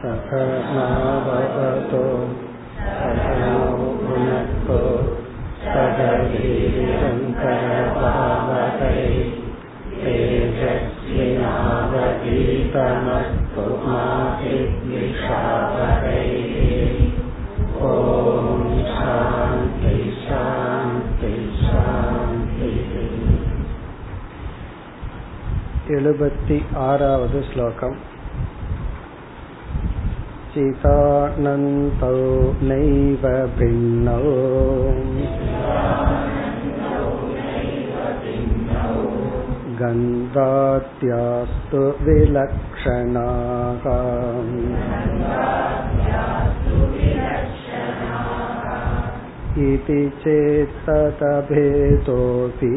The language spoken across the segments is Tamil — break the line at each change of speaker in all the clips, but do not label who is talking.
सकनाववतो सकनो भुनक्तो सदवीरङ्करपावकै तेजस्विनावगीतमस्तु मा विद्विषावकैः ॐ शान्ति शान्ति शान्तिः எழுபத்தி ஆறாவது ஸ்லோகம் चितानन्तौ नैव भिन्नौ गन्धाद्यास्तु विलक्षणाः इति चेत्ततभेदोऽपि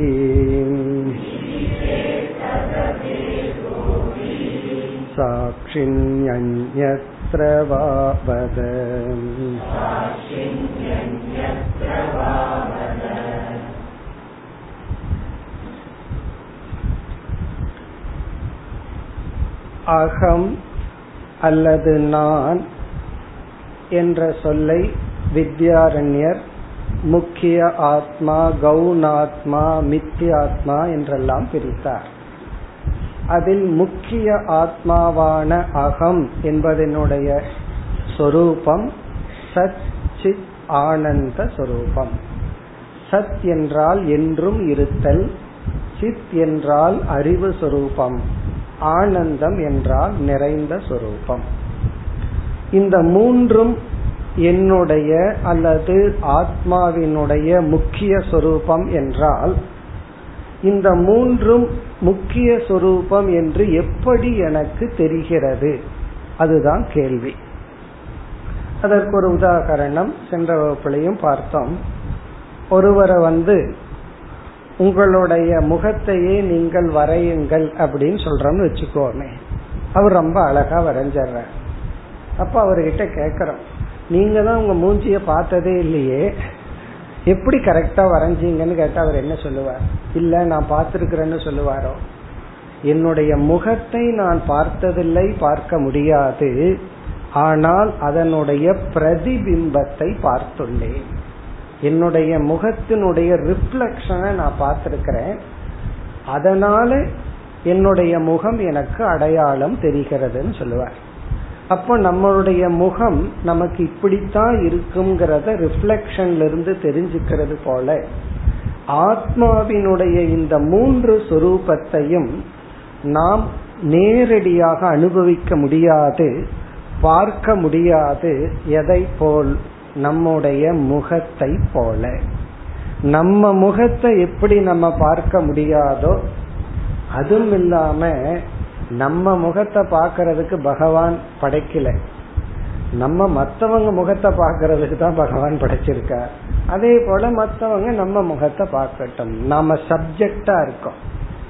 साक्षिण्यन्यत्र वा वद அகம் அல்லது நான் என்ற சொல்லை வித்யாரண்யர் முக்கிய ஆத்மா கவுனாத்மா மித்தியாத்மா என்றெல்லாம் பிரித்தார் அதில் முக்கிய ஆத்மாவான அகம் என்பதனுடைய சொரூபம் சத் சித் ஆனந்த சொரூபம். சத் என்றால் என்றும் இருத்தல் சித் என்றால் அறிவு சொரூபம் ஆனந்தம் என்றால் நிறைந்த சொரூபம். இந்த மூன்றும் என்னுடைய அல்லது ஆத்மாவினுடைய முக்கிய சொரூபம் என்றால் இந்த மூன்றும் முக்கிய சொரூபம் என்று எப்படி எனக்கு தெரிகிறது? அதுதான் கேள்வி. அதற்கு ஒரு உதாகரணம் சென்ற வகுப்பிலையும் பார்த்தோம். ஒருவரை வந்து உங்களுடைய முகத்தையே நீங்கள் வரையுங்கள் அப்படின்னு சொல்றோம்னு வச்சுக்கோமே. அவர் ரொம்ப அழகா வரைஞ்சிடுற அப்ப அவர்கிட்ட கேக்குறோம் நீங்க தான் உங்க மூஞ்சிய பார்த்ததே இல்லையே. எப்படி கரெக்டா வரைஞ்சீங்கன்னு கேட்டா அவர் என்ன சொல்லுவார்? இல்ல நான் பார்த்திருக்கிறேன்னு சொல்லுவாரோ? என்னுடைய முகத்தை நான் பார்த்ததில்லை பார்க்க முடியாது. ஆனால் அதனுடைய பிரதிபிம்பத்தை பார்த்துள்ளேன். என்னுடைய முகத்தினுடைய ரிஃப்ளக்ஷனை நான் பார்த்திருக்கிறேன். அதனால என்னுடைய முகம் எனக்கு அடையாளம் தெரிகிறதுன்னு சொல்லுவார். அப்போ நம்மளுடைய முகம் நமக்கு இப்படித்தான் இருக்குங்கிறத ரிஃப்ளெக்ஷன்ல இருந்து தெரிஞ்சுக்கிறது போல ஆத்மாவினுடைய இந்த மூன்று சொரூபத்தையும் நாம் நேரடியாக அனுபவிக்க முடியாது பார்க்க முடியாது எதை போல் நம்முடைய முகத்தை போல. நம்ம முகத்தை எப்படி நம்ம பார்க்க முடியாதோ அதுவும் இல்லாம நம்ம முகத்தை பாக்கிறதுக்கு பகவான் படைக்கல. நம்ம மத்தவங்க முகத்தை பாக்கிறதுக்கு தான் பகவான் படைச்சிருக்கார். அதே போல மத்தவங்க நம்ம முகத்தை பார்க்கட்டும். நாம சப்ஜெக்டா இருக்கோம்.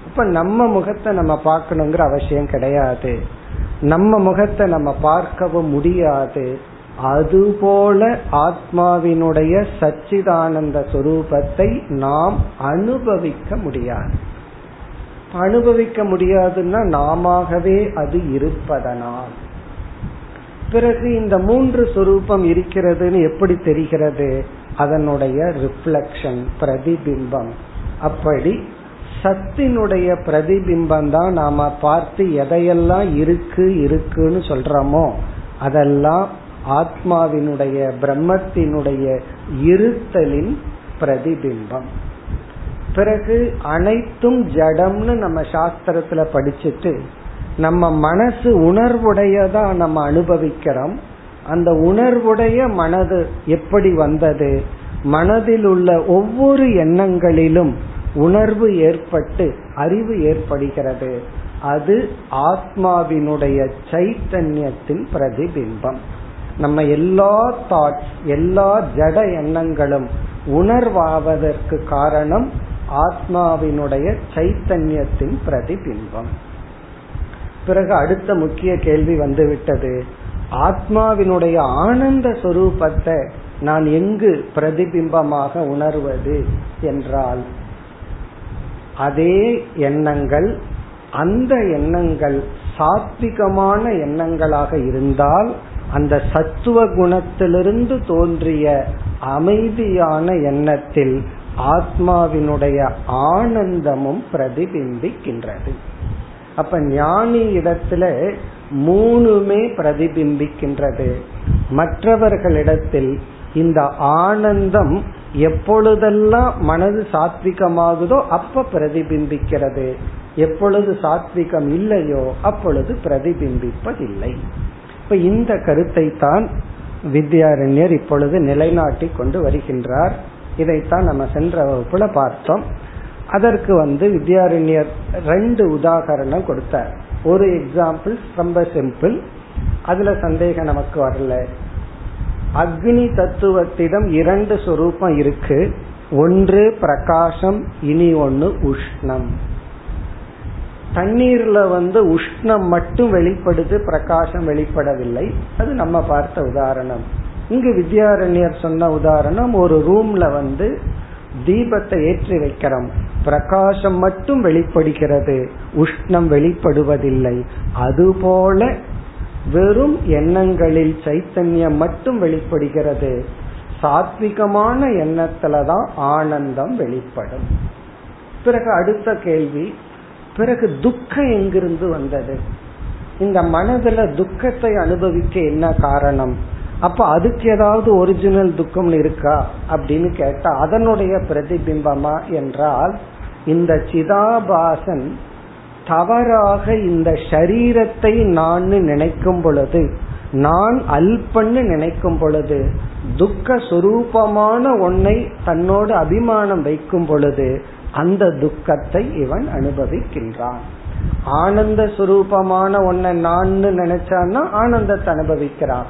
இப்ப நம்ம முகத்தை நம்ம பார்க்கணுங்கிற அவசியம் கிடையாது. நம்ம முகத்தை நம்ம பார்க்கவும் முடியாது. அதுபோல ஆத்மாவினுடைய சச்சிதானந்த சுரூபத்தை நாம் அனுபவிக்க முடியாது. அனுபவிக்க முடியாதுன்னா நாமவே அது இருப்பதனால். பிறகு இந்த மூன்று சொரூபம் இருக்கிறதுன்னு எப்படி தெரிகிறது? அதனுடைய ரிஃப்ளக்ஷன் பிரதிபிம்பம். அப்படி சத்தினுடைய பிரதிபிம்பம் தான் நாம பார்த்து எதையெல்லாம் இருக்கு இருக்குன்னு சொல்றோமோ அதெல்லாம் ஆத்மாவினுடைய பிரம்மத்தினுடைய இருத்தலின் பிரதிபிம்பம். பிறகு அனைத்தும் ஜடம்னு நம்ம சாஸ்திரத்துல படிச்சுட்டு நம்ம மனசு உணர்வுடையதா நம்ம அனுபவிக்கிறோம். அந்த உணர்வுடைய மனது எப்படி வந்தது? மனதில் உள்ள ஒவ்வொரு எண்ணங்களிலும் உணர்வு ஏற்பட்டு அறிவு ஏற்படுகிறது. அது ஆத்மாவினுடைய சைத்தன்யத்தின் பிரதிபிம்பம். நம்ம எல்லா தாட்ஸ் எல்லா ஜட எண்ணங்களும் உணர்வாவதற்கு காரணம் ஆத்மாவினுடைய சைத்தன்யத்தின் பிரதிபிம்பம். பிறகு அடுத்த முக்கிய கேள்வி வந்துவிட்டது. ஆத்மாவினுடைய ஆனந்த சொரூபத்தை நான் எங்கு பிரதிபிம்பமாக உணர்வது என்றால் அதே எண்ணங்கள் அந்த எண்ணங்கள் சாத்விகமான எண்ணங்களாக இருந்தால் அந்த சத்துவ குணத்திலிருந்து தோன்றிய அமைதியான எண்ணத்தில் ஆத்மாவினுடைய ஆனந்தமும் பிரதிபிம்பிக்கின்றது. அப்ப ஞானி இடத்துல மூணுமே பிரதிபிம்பிக்கின்றது. மற்றவர்களிடத்தில் இந்த ஆனந்தம் எப்பொழுதெல்லாம் மனது சாத்விகமாகுதோ அப்ப பிரதிபிம்பிக்கிறது. எப்பொழுது சாத்விகம் இல்லையோ அப்பொழுது பிரதிபிம்பிப்பதில்லை. இப்ப இந்த கருத்தை தான் வித்யாரண்யர் இப்பொழுது நிலைநாட்டி கொண்டு வருகின்றார். இதைத்தான் நம்ம சென்ற வகுப்புல பார்த்தோம். அதற்கு வந்து வித்யாரண்யர் ரெண்டு உதாகரணம் கொடுத்தார். ஒரு எக்ஸாம்பிள் ரொம்ப சிம்பிள் அதுல சந்தேகம் நமக்கு வரல. அக்னி தத்துவத்திடம் இரண்டு சொரூபம் இருக்கு. ஒன்று பிரகாசம் இனி ஒன்னு உஷ்ணம். தண்ணீர்ல வந்து உஷ்ணம் மட்டும் வெளிப்படுது பிரகாசம் வெளிப்படவில்லை. அது நம்ம பார்த்த உதாரணம். இங்கு வித்யாரண்யர் சொன்ன உதாரணம் ஒரு ரூம்ல வந்து தீபத்தை ஏற்றி வைக்கிறோம். பிரகாசம் மட்டும் வெளிப்படுகிறது உஷ்ணம் வெளிப்படுவதில்லை. அதுபோல வெறும் எண்ணங்களில் சைத்தன்யம் மட்டும் வெளிப்படுகிறது. சாத்விகமான எண்ணத்துலதான் ஆனந்தம் வெளிப்படும். பிறகு அடுத்த கேள்வி பிறகு துக்கம் எங்கிருந்து வந்தது? இந்த மனதுல துக்கத்தை அனுபவிக்க என்ன காரணம்? அப்ப அதுக்கு ஏதாவது ஒரிஜினல் துக்கம் இருக்கா அப்படின்னு கேட்டா அதனுடைய பிரதிபிம்பமா என்றால் இந்த சிதாபாசன் தவறாக இந்த சரீரத்தை நான் நினைக்கும் பொழுது நான் அல்பன்னு நினைக்கும் பொழுது துக்க சுரூபமான ஒன்னை தன்னோடு அபிமானம் வைக்கும் பொழுது அந்த துக்கத்தை இவன் அனுபவிக்கின்றான். ஆனந்த சுரூபமான ஒன்னை நான் நினைச்சான்னா ஆனந்தத்தை அனுபவிக்கிறான்.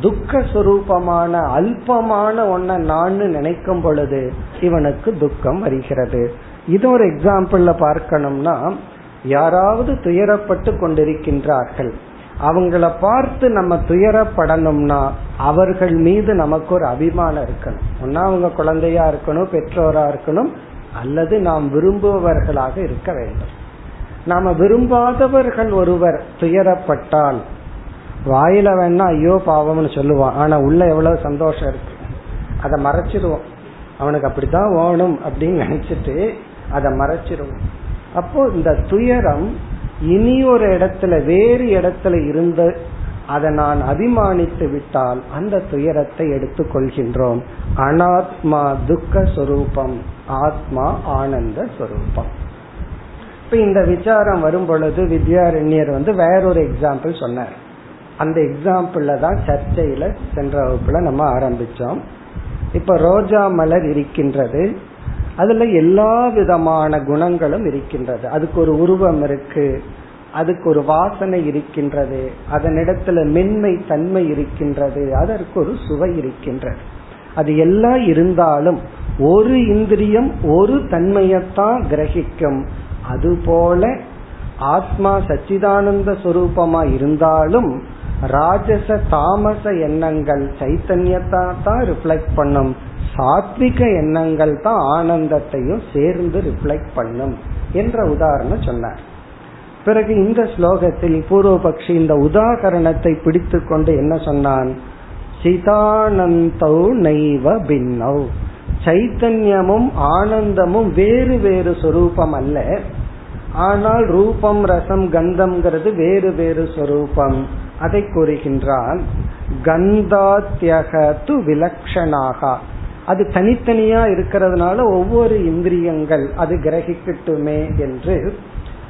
துக்க சுரூபமான அல்பமான ஒன்ன நான் நினைக்கும் பொழுது இவனுக்கு துக்கம் வருகிறது. இது ஒரு எக்ஸாம்பிள்ல பார்க்கணும்னா யாராவது துயரப்பட்டு கொண்டிருக்கின்றார்கள். அவங்கள பார்த்து நம்ம துயரப்படணும்னா அவர்கள் மீது நமக்கு ஒரு அபிமானம் இருக்கணும். ஒன்னா அவங்க குழந்தையா இருக்கணும் பெற்றோரா இருக்கணும் அல்லது நாம் விரும்புபவர்களாக இருக்க வேண்டும். நாம விரும்பாதவர்கள் ஒருவர் துயரப்பட்டால் வாயில வேணா ஐயோ பாவம்னு சொல்லுவான். ஆனா உள்ள எவ்வளவு சந்தோஷம் இருக்கு. அதை மறைச்சிருவோம். அவனுக்கு அப்படித்தான் ஓணும் அப்படின்னு நினைச்சிட்டு அதை மறைச்சிருவோம். அப்போ இந்த துயரம் இனி ஒரு இடத்துல வேறு இடத்துல இருந்து அதை நான் அபிமானித்து விட்டால் அந்த துயரத்தை எடுத்துக் கொள்கின்றோம் அனாத்மா துக்க சொரூபம் ஆத்மா ஆனந்த சொரூபம். இப்ப இந்த விசாரம் வரும் பொழுது வித்யாரண்யர் வந்து வேறொரு எக்ஸாம்பிள் சொன்னார். அந்த எக்ஸாம்பிள்ல தான் சர்ச்சையில சென்ற வகுப்புல நம்ம ஆரம்பிச்சோம். இப்ப ரோஜா மலர் இருக்கின்றது. அதுல எல்லா விதமான குணங்களும் இருக்கின்றது. அதுக்கு ஒரு உருவம் இருக்கு. அதுக்கு ஒரு வாசனை இருக்கின்றது. அதனிடத்துல மென்மை தன்மை இருக்கின்றது. அதற்கு ஒரு சுவை இருக்கின்றது. அது எல்லாம் இருந்தாலும் ஒரு இந்திரியம் ஒரு தன்மையத்தான் கிரகிக்கும். அதுபோல ஆத்மா சச்சிதானந்த சுரூபமா இருந்தாலும் ராஜச தாமச எண்ணங்கள் சைத்தன்யத்தை தான் ரிஃப்ளெக்ட் பண்ணும். சாத்விக எண்ணங்கள் தான் ஆனந்தத்தையும் சேர்ந்து ரிஃப்ளெக்ட் பண்ணும் என்ற உதாரணம் சொன்னார். பிறகு இந்த ஸ்லோகத்தில் பூர்வபக்ஷி இந்த உதாகரணத்தை பிடித்து கொண்டு என்ன சொன்னான்? சிதானந்தௌ நைவ பின்னௌ. சைத்தன்யமும் ஆனந்தமும் வேறு வேறு சொரூபம் அல்ல ஆனால் ரூபம் ரசம் கந்தம்ங்கிறது வேறு வேறு சொரூபம். அதை கூறுகின்றான் கந்தாத்தியகத்து விலக்ஷனாக. அது தனித்தனியா இருக்கிறதுனால ஒவ்வொரு இந்திரியங்கள் அது கிரகிக்கட்டுமே என்று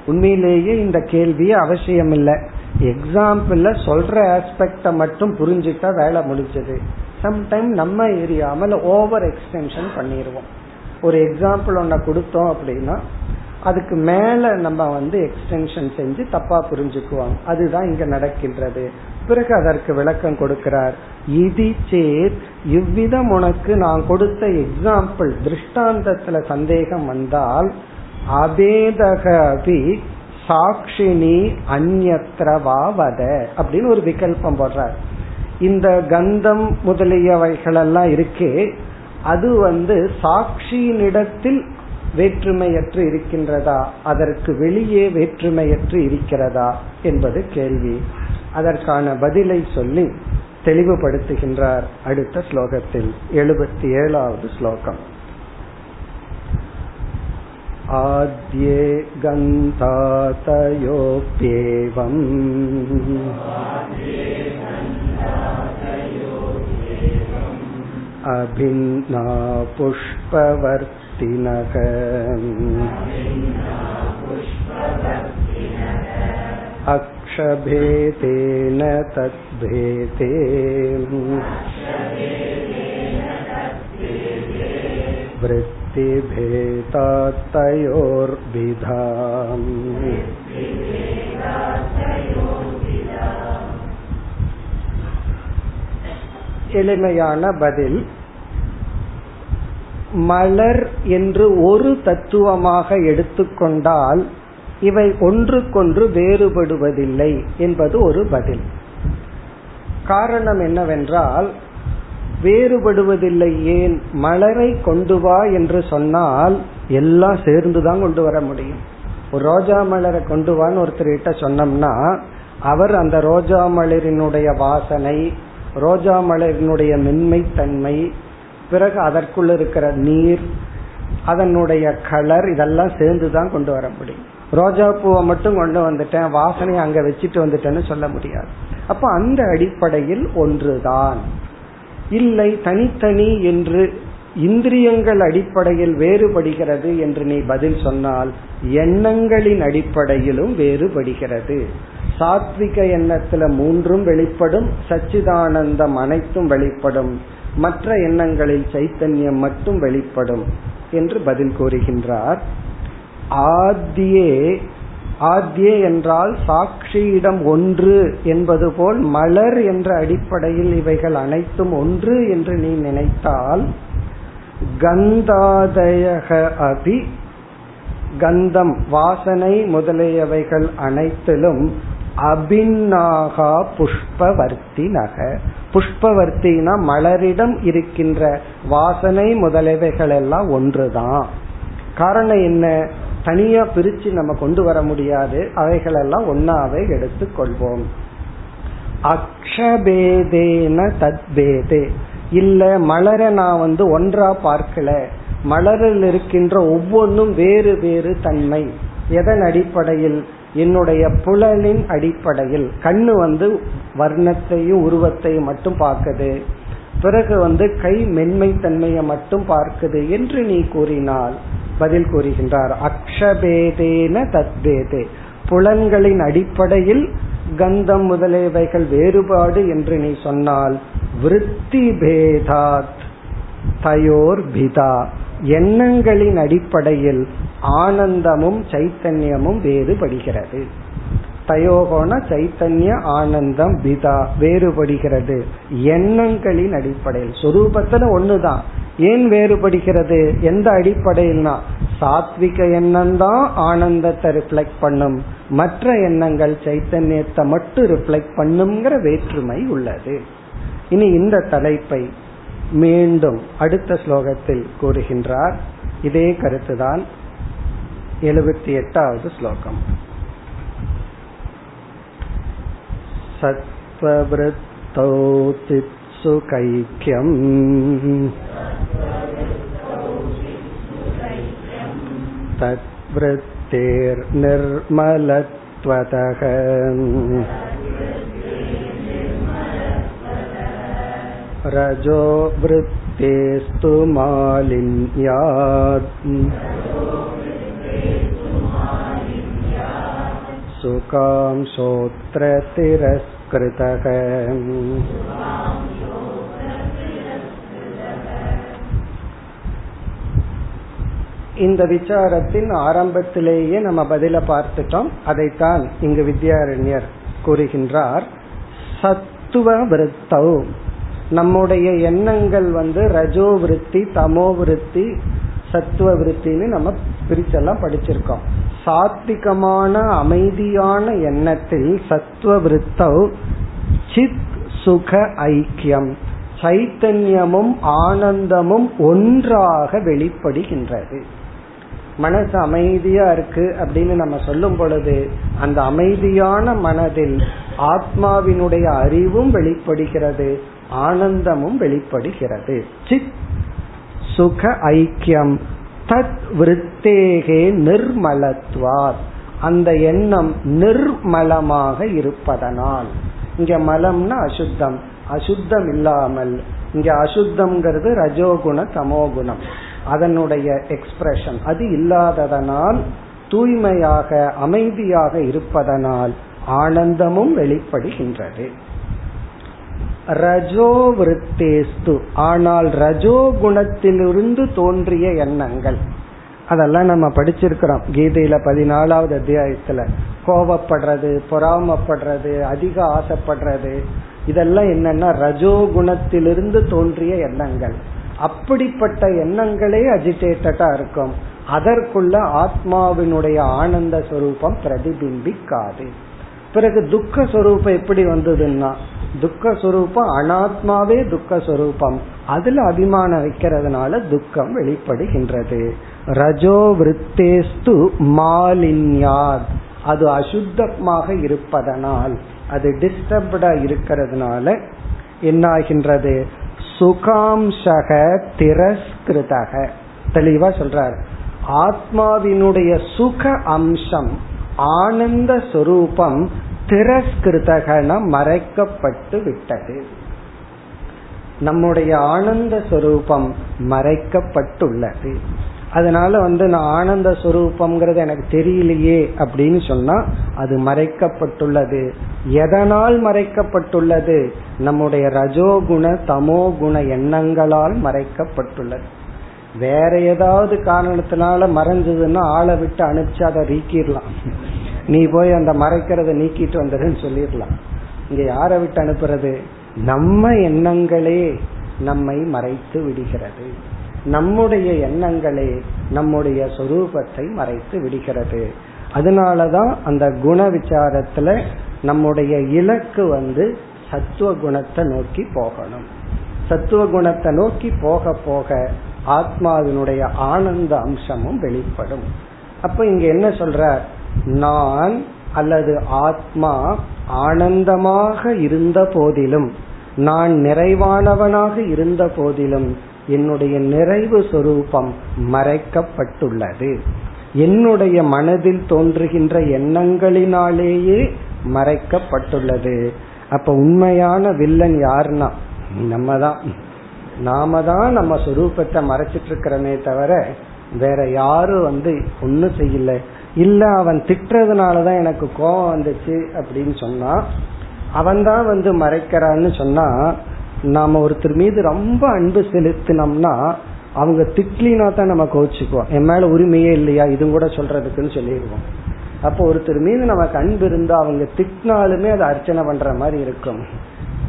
உண்மையிலேயே இந்த கேள்வியே அவசியம் இல்லை எக்ஸாம்பிள்ல சொல்ற ஆஸ்பெக்ட மட்டும் புரிஞ்சுட்டா வேலை முடிஞ்சது. சம்டைம் நம்ம ஏரியாமல் ஓவர் எக்ஸ்டென்ஷன் பண்ணிடுவோம் ஒரு எக்ஸாம்பிள் ஒன்ன கொடுத்தோம் அப்படின்னா அதுக்கு மேல நம்ம வந்து எக்ஸ்டென்ஷன் செஞ்சு தப்பா புரிஞ்சுக்குவாங்க அதுதான் இங்க நடக்கின்றது. பிறகு அதற்கு விளக்கம் கொடுக்கிறார். இது சேத் இவ்விதம் உனக்கு நான் கொடுத்த எக்ஸாம்பிள் திருஷ்டாந்தத்துல சந்தேகம் வந்தால் அபேதகி சாட்சினி அந்நத்ரவாவத அப்படின்னு ஒரு விகல்பம் போடுறார். இந்த கந்தம் முதலியவைகள் எல்லாம் இருக்கே அது வந்து சாட்சியினிடத்தில் வேற்றுமையற்று இருக்கின்றதா அதற்கு வெளியே வேற்றுமையற்று இருக்கிறதா என்பது கேள்வி அதற்கான பதிலை சொல்லி தெளிவுபடுத்துகின்றார் அடுத்த ஸ்லோகத்தில் எழுபத்தி ஏழாவது ஸ்லோகம் आद्ये गन्तातयोऽप्येवम् अभिन्ना पुष्पवर्तिनः अक्षभेदेन तद्भेदे वृत्तिभेदात्तयोर्विधाम् எளிமையான பதில் மலர் என்று ஒரு தத்துவமாக எடுத்துக்கொண்டால் இவை ஒன்றுக்கொன்று வேறுபடுவதில்லை என்பது ஒரு பதில். காரணம் என்னவென்றால் வேறுபடுவதில்லை ஏன்? மலரை கொண்டு வா என்று சொன்னால் எல்லாம் சேர்ந்துதான் கொண்டு வர முடியும். ஒரு ரோஜா மலரை கொண்டு வான்னு ஒருத்தர்கிட்ட சொன்னோம்னா அவர் அந்த ரோஜா மலரினுடைய வாசனை ரோஜா மலரினுடைய மென்மைத்தன்மை பிறகு அதற்குள்ள இருக்கிற நீர் அதனுடைய கலர் இதெல்லாம் சேர்ந்து தான் கொண்டு வர முடியும். ரோஜா பூவை மட்டும் கொண்டு வந்துட்டேன் வாசனை அங்க வச்சுட்டு வந்துட்டேன்னு சொல்ல முடியாது. அப்ப அந்த அடிப்படையில் ஒன்றுதான். இல்லை தனித்தனி என்று இந்திரியங்கள் அடிப்படையில் வேறுபடுகிறது என்று நீ பதில் சொன்னால் எண்ணங்களின் அடிப்படையிலும் வேறுபடுகிறது. சாத்விக எண்ணத்துல மூன்றும் வெளிப்படும் சச்சிதானந்தம் அனைத்தும் வெளிப்படும். மற்ற எண்ணங்களில் சைத்தன்யம் மட்டும் வெளிப்படும் என்று பதில் கூறுகின்றார். ஆத்தியே ஆத்தியே என்றால் சாட்சியிடம் ஒன்று என்பது போல் மலர் என்ற அடிப்படையில் இவைகள் அனைத்தும் ஒன்று என்று நீ நினைத்தால் கந்தாதயக அபி கந்தம் வாசனை முதலியவைகள் அனைத்திலும் அபின்னாகா புஷ்பவர்த்தினக. புஷ்பவர்த்தினா மலரிடம் இருக்கின்ற வாசனை முதலவைகள் எல்லாம் ஒன்றுதான். காரணம் என்ன? தனியா பிரிச்சு நம்ம கொண்டு வர முடியாது. அவைகளெல்லாம் ஒன்னாவே எடுத்துக்கொள்வோம் அக்ஷபேதேன தத்பேதே. இல்ல மலரை நான் வந்து ஒன்றா பார்க்கல. மலரில் இருக்கின்ற ஒவ்வொன்றும் வேறு வேறு தன்மை. எதன் அடிப்படையில்? என்னுடைய புலனின் அடிப்படையில் கண்ணு வந்து வர்ணத்தையும் உருவத்தையும் மட்டும் பார்க்குது. பிறகு வந்து கை மென்மை தன்மையை மட்டும் பார்க்குது என்று நீ கூறினால் பதில் கூறுகின்றார் அக்ஷபேதேன தத்பேதே. புலன்களின் அடிப்படையில் கந்தம் முதலியவைகள் வேறுபாடு என்று நீ சொன்னால் விருத்தி பேதாத் தயோர் பிதா எண்ணங்களின் அடிப்படையில் ஆனந்தமும் சைத்தன்யமும் வேறுபடுகிறது. தயோகோன சைத்தன்ய ஆனந்தம் விதா வேறுபடுகிறது. எண்ணங்களின் அடிப்படையில் சொரூபத்துல ஒண்ணுதான். ஏன் வேறுபடுகிறது? எந்த அடிப்படையில்னா சாத்விக எண்ணம் தான் ஆனந்தத்தை ரிஃப்ளெக்ட் பண்ணும். மற்ற எண்ணங்கள் சைத்தன்யத்தை மட்டும் ரிஃப்ளெக்ட் பண்ணுங்கிற வேற்றுமை உள்ளது. இனி இந்த தலைப்பை மீண்டும் அடுத்த ஸ்லோகத்தில் கூறுகின்றார். இதே கருத்துதான் எழுபத்தி எட்டாவது ஸ்லோகம் सत्त्ववृत्तौ चित्सुकैक्यम् तद्वृत्तेर्निर्मलत्वतः रजो वृत्तेस्तु मालिन्यात् सुकांशोऽत्र तिरस्कृतः இந்த விசாரத்தின் ஆரம்பத்திலேயே நம்ம பதில பார்த்துட்டோம் அதைத்தான் இங்கு வித்யாரண்யர் கூறுகின்றார் சத்துவ விருத்தௌ நம்முடைய எண்ணங்கள் வந்து ரஜோ விருத்தி தமோ விருத்தி சத்துவ விருத்தின்னு நம்ம பிரிச்செல்லாம் படிச்சிருக்கோம். சாத்விகமான அமைதியான எண்ணத்தில் சத்துவ விருத்தம் சித் சுக ஐக்கியம். சைத்தன்யமும் ஆனந்தமும் ஒன்றாக வெளிப்படுகின்றது. மனசு அமைதியா இருக்கு அப்படின்னு நம்ம சொல்லும் பொழுது அந்த அமைதியான மனதில் ஆத்மாவினுடைய அறிவும் வெளிப்படுகிறது ஆனந்தமும் வெளிப்படுகிறது. சித் சுக ஐக்கியம். தத் விருத்தேகே நிர்மலத்வார் அந்த எண்ணம் நிர்மலமாக இருப்பதனால். இங்க மலம்னா அசுத்தம். அசுத்தம் இல்லாமல். இங்க அசுத்தம்ங்கிறது ரஜோகுண தமோகுணம். அதனுடைய எக்ஸ்பிரஷன் அது இல்லாததனால் தூய்மையாக அமைதியாக இருப்பதனால் ஆனந்தமும் வெளிப்படுகின்றது. ரஜோ விருத்தேஸ்து ஆனால் ரஜோ குணத்திலிருந்து தோன்றிய எண்ணங்கள். அதெல்லாம் நம்ம படிச்சிருக்கிறோம். கீதையில பதினாலாவது அத்தியாயத்துல. கோபப்படுறது பொறாமப்படுறது அதிக ஆசைப்படுறது. இதெல்லாம் என்னன்னா ரஜோ குணத்திலிருந்து தோன்றிய எண்ணங்கள். அப்படிப்பட்ட எண்ணங்களே அஜிடேட்டடா இருக்கும். அதற்குள்ள ஆத்மாவினுடைய ஆனந்த சுரூபம் பிரதிபிம்பிக்காது. பிறகு துக்க சொரூபம் எப்படி வந்ததுன்னா துக்க சொரூபம் அனாத்மாவே துக்க சொரூபம். அதுல அபிமானம் வைக்கிறதுனால துக்கம் வெளிப்படுகின்றது. ரஜோ விருத்தேஸ்து மாலின்யாத். அது அசுத்தமாக இருப்பதனால் அது டிஸ்டர்ப்டா இருக்கிறதுனால என்னாகின்றது? சுகாம்சக திரஸ்கிருதக. தெளிவா சொல்றார். ஆத்மாவினுடைய சுக அம்சம் ஆனந்த சொரூபம் திரஸ்கிருதகன மறைக்கப்பட்டு விட்டது. நம்முடைய ஆனந்த சொரூபம் மறைக்கப்பட்டுள்ளது. அதனால வந்து நான் ஆனந்த சுரூபம்ங்கிறது எனக்கு தெரியலையே அப்படின்னு சொன்னா அது மறைக்கப்பட்டுள்ளது. எதனால் மறைக்கப்பட்டுள்ளது? நம்முடைய ரஜோகுண தமோகுண எண்ணங்களால் மறைக்கப்பட்டுள்ளது. வேற ஏதாவது காரணத்தினால மறைஞ்சதுன்னா ஆளை விட்டு அனுப்பிச்சு அதை நீக்கிடலாம். நீ போய் அந்த மறைக்கிறத நீக்கிட்டு வந்துடுன்னு சொல்லிடலாம். இங்க யாரை விட்டு அனுப்புறது? நம்ம எண்ணங்களே நம்மை மறைத்து விடுகிறது. நம்முடைய எண்ணங்களே நம்முடைய சொரூபத்தை மறைத்து விடுகிறது. அதனாலதான் அந்த குண விசாரத்துல நம்முடைய இலக்கு வந்து சத்துவ குணத்தை நோக்கி போகணும். சத்துவ குணத்தை நோக்கி போக போக ஆத்மாவினுடைய ஆனந்த அம்சமும் வெளிப்படும். அப்ப இங்க என்ன சொல்ற நான் அல்லது ஆத்மா ஆனந்தமாக இருந்த போதிலும் நான் நிறைவானவனாக இருந்த போதிலும் என்னுடைய நிறைவு சொரூபம் மறைக்கப்பட்டுள்ளது. என்னுடைய மனதில் தோன்றுகின்ற எண்ணங்களினாலேயே மறைக்கப்பட்டுள்ளது. அப்ப உண்மையான வில்லன் யாருன்னா? நம்ம தான். நாம தான் நம்ம சொரூபத்தை மறைச்சிட்டு இருக்கிறமே தவிர வேற யாரும் வந்து ஒன்னும் செய்யல. இல்ல அவன் திட்டுறதுனாலதான் எனக்கு கோபம் வந்துச்சு அப்படின்னு சொன்னா அவன் தான் வந்து மறைக்கிறான்னு சொன்னா நாம ஒருத்தர் மீது ரொம்ப அன்பு செலுத்தினோம்னா அவங்க திட்லினா தான் நம்ம கோச்சுக்குவோம் என் மேல உரிமையே இல்லையா? இது கூட சொல்றதுக்குன்னு சொல்லிடுவோம். அப்போ ஒருத்தர் மீது நமக்கு அன்பு இருந்தா அவங்க திட்டினாலுமே அதை அர்ச்சனை பண்ற மாதிரி இருக்கும்.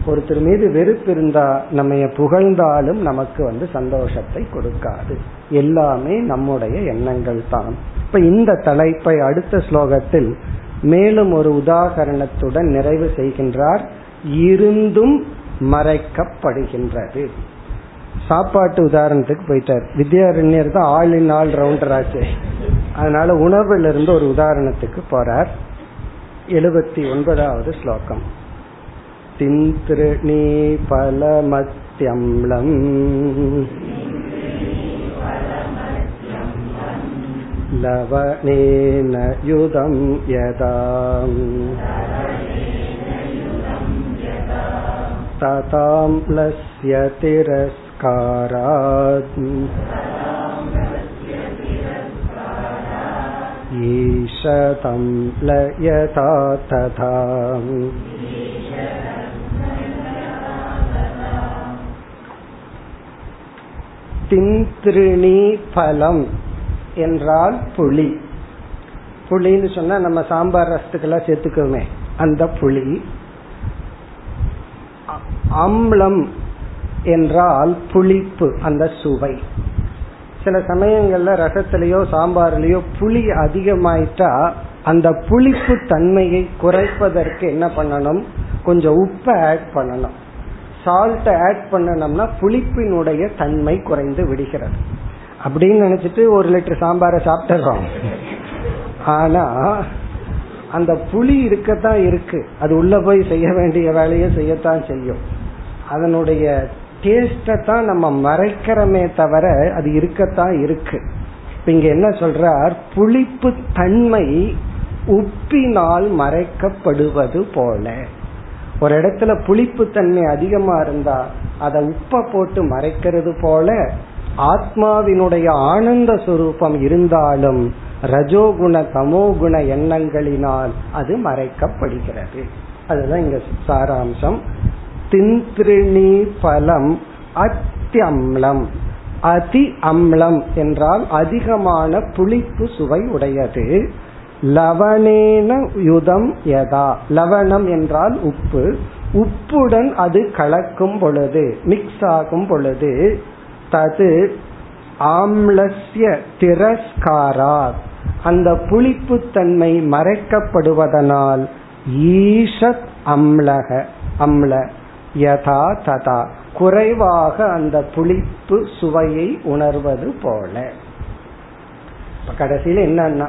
ஒருத்தர் மீது வெறுப்பு இருந்தா நம்ம புகழ்ந்தாலும் நமக்கு வந்து சந்தோஷத்தை கொடுக்காது. எல்லாமே நம்முடைய எண்ணங்கள் தான். இப்ப இந்த தலைப்பை அடுத்த ஸ்லோகத்தில் மேலும் ஒரு உதாகரணத்துடன் நிறைவு செய்கின்றார். இருந்தும் மறைக்கப்படுகின்றது. சாப்பாட்டு உதாரணத்துக்கு போயிட்டார். வித்யாரண்யர் தான் ஆள் இன் ஆல் ரவுண்டர் ஆச்சு. அதனால உணவுல இருந்து ஒரு உதாரணத்துக்கு போறார். எழுபத்தி ஒன்பதாவது ஸ்லோகம். तिन्त्रिणीफलमत्यम्लम् लवणेन युधं यदा तताम्लस्य तिरस्कारात् ईशतं लयता तथा திந்திருணி பலம் என்றால் புளி. புளின்னு சொன்னா நம்ம சாம்பார் ரசத்துக்கெல்லாம் சேர்த்துக்கோமே. அந்த புளி. அம்லம் என்றால் புளிப்பு அந்த சுவை. சில சமயங்கள்ல ரசத்திலேயோ சாம்பார்லயோ புளி அதிகமாயிட்டா அந்த புளிப்பு தன்மையை குறைப்பதற்கு என்ன பண்ணணும்? கொஞ்சம் உப்பை ஆட் பண்ணணும். சால்ட் ஆட் பண்ணணும்னா புளிப்பினுடைய தன்மை குறைந்து விடுகிறது. அப்படின்னு நினைச்சிட்டு ஒரு லிட்டர் சாம்பாரை சாப்பிட்டுறோம். ஆனா அந்த புளி இருக்கத்தான் இருக்கு. அது உள்ள போய் செய்ய வேண்டிய வேலையை செய்யத்தான் செய்யும். அதனுடைய டேஸ்டை தான் நம்ம மறைக்கிறோமே தவிர அது இருக்கத்தான் இருக்கு. இப்ப இங்க என்ன சொல்றார்? புளிப்பு தன்மை உப்பினால் மறைக்கப்படுவது போல. ஒரு இடத்துல புளிப்பு தன்மை அதிகமா இருந்தா அதை உப்ப போட்டு மறைக்கிறது போல ஆத்மாவினுடைய ஆனந்த சுரூபம் இருந்தாலும் ரஜோகுண தமோகுண எண்ணங்களினால் அது மறைக்கப்படுகிறது. அதுதான் இங்க சாராம்சம். திந்திரிணி பலம் அத்தியம்லம் அதி அம்லம் என்றால் அதிகமான புளிப்பு சுவை உடையது. லவனேன யுதம் யதா. லவணம் என்றால் உப்பு. உப்புடன் அது கலக்கும் பொழுது மிக்ஸ் ஆகும் பொழுது தது ஆம்லஸ்ய திரஸ்காராத். அந்த புளிப்பு தன்மை மறைக்கப்படுவதனால் ஈஷத் அம்லக அம்ல யதா ததா. குறைவாக அந்த புளிப்பு சுவையை உணர்வது போல. கடைசியில் என்னன்னா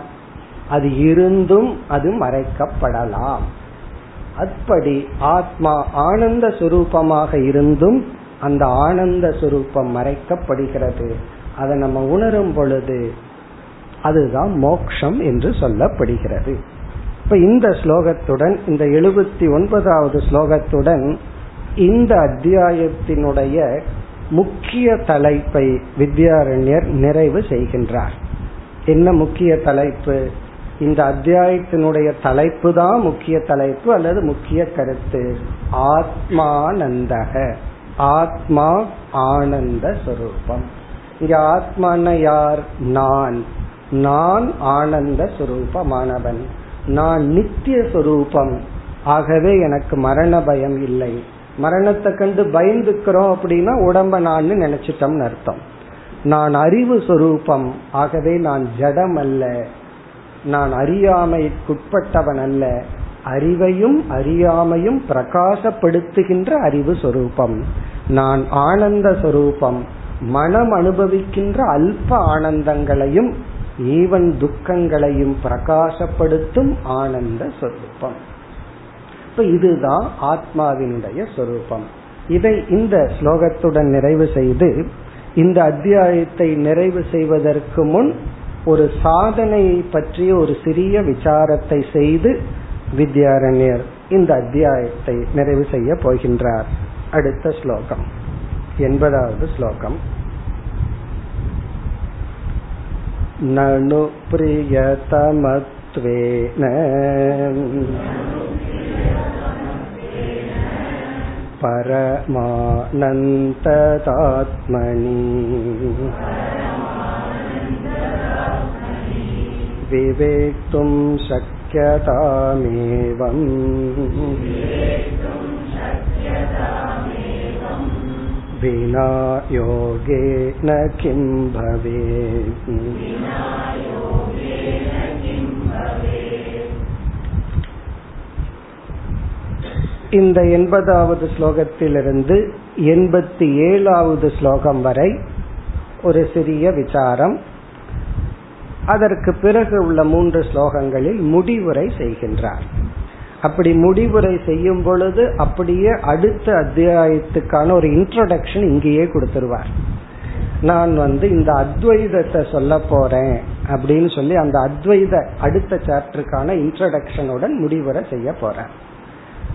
அது இருந்தும் அது மறைக்கப்படலாம். அப்படி ஆத்மா ஆனந்த சுரூபமாக இருந்தும் அந்த ஆனந்த சுரூபம் மறைக்கப்படுகிறது. அதை நம்ம உணரும் பொழுது அதுதான் மோக்ஷம் என்று சொல்லப்படுகிறது. இப்ப இந்த ஸ்லோகத்துடன் இந்த எழுபத்தி ஒன்பதாவது ஸ்லோகத்துடன் இந்த அத்தியாயத்தினுடைய முக்கிய தலைப்பை வித்யாரண்யர் நிறைவு செய்கின்றார். என்ன முக்கிய தலைப்பு? இந்த அத்தியாயத்தினுடைய தலைப்பு தான் முக்கிய தலைப்பு அல்லது முக்கிய கருத்து. ஆத்மானந்தக. ஆத்மா ஆனந்த சுரூபம். இங்க ஆத்மான யார்? நான். நான் ஆனந்த சுரூபமானவன். நான் நித்திய சுரூபம். ஆகவே எனக்கு மரண பயம் இல்லை. மரணத்தை கண்டு பயந்துக்கிறோம் அப்படின்னா உடம்ப நான் நினைச்சிட்டோம்னு அர்த்தம். நான் அறிவு சொரூபம். ஆகவே நான் ஜடம் அல்ல நான் அறியாமைக்குட்பட்டவன் அல்ல. அறிவையும் அறியாமையும் பிரகாசப்படுத்துகின்ற அறிவு சொரூபம். நான் ஆனந்த சொரூபம். மனம் அனுபவிக்கின்ற அல்ப ஆனந்தங்களையும் ஈவன் துக்கங்களையும் பிரகாசப்படுத்தும் ஆனந்த சொரூபம். இப்ப இதுதான் ஆத்மாவினுடைய சொரூபம். இதை இந்த ஸ்லோகத்துடன் நிறைவு செய்து இந்த அத்தியாயத்தை நிறைவு செய்வதற்கு முன் ஒரு சாதனையை பற்றிய ஒரு சிறிய விசாரத்தை செய்து வித்யாரண்யர் இந்த அத்தியாயத்தை நிறைவு செய்ய போகின்றார் அடுத்த ஸ்லோகம் எண்பதாவது ஸ்லோகம் நனு பிரியதமத்வேன परमानन्तदात्मनि विवेक्तुं शक्यतामेवम् विना योगेन किं भवेत् இந்த எண்பதாவது ஸ்லோகத்திலிருந்து எண்பத்தி ஏழாவது ஸ்லோகம் வரை ஒரு சிறிய விசாரம் அதற்கு பிறகு உள்ள மூன்று ஸ்லோகங்களில் முடிவுரை செய்கின்றார். அப்படி முடிவுரை செய்யும் பொழுது அப்படியே அடுத்த அத்தியாயத்துக்கான ஒரு இன்ட்ரோடக்ஷன் இங்கேயே கொடுத்துருவார். நான் வந்து இந்த அத்வைதத்தை சொல்ல போறேன் அப்படின்னு சொல்லி அந்த அத்வைத அடுத்த சாப்டருக்கான இன்ட்ரடக்ஷனுடன் முடிவுரை செய்ய போறேன்.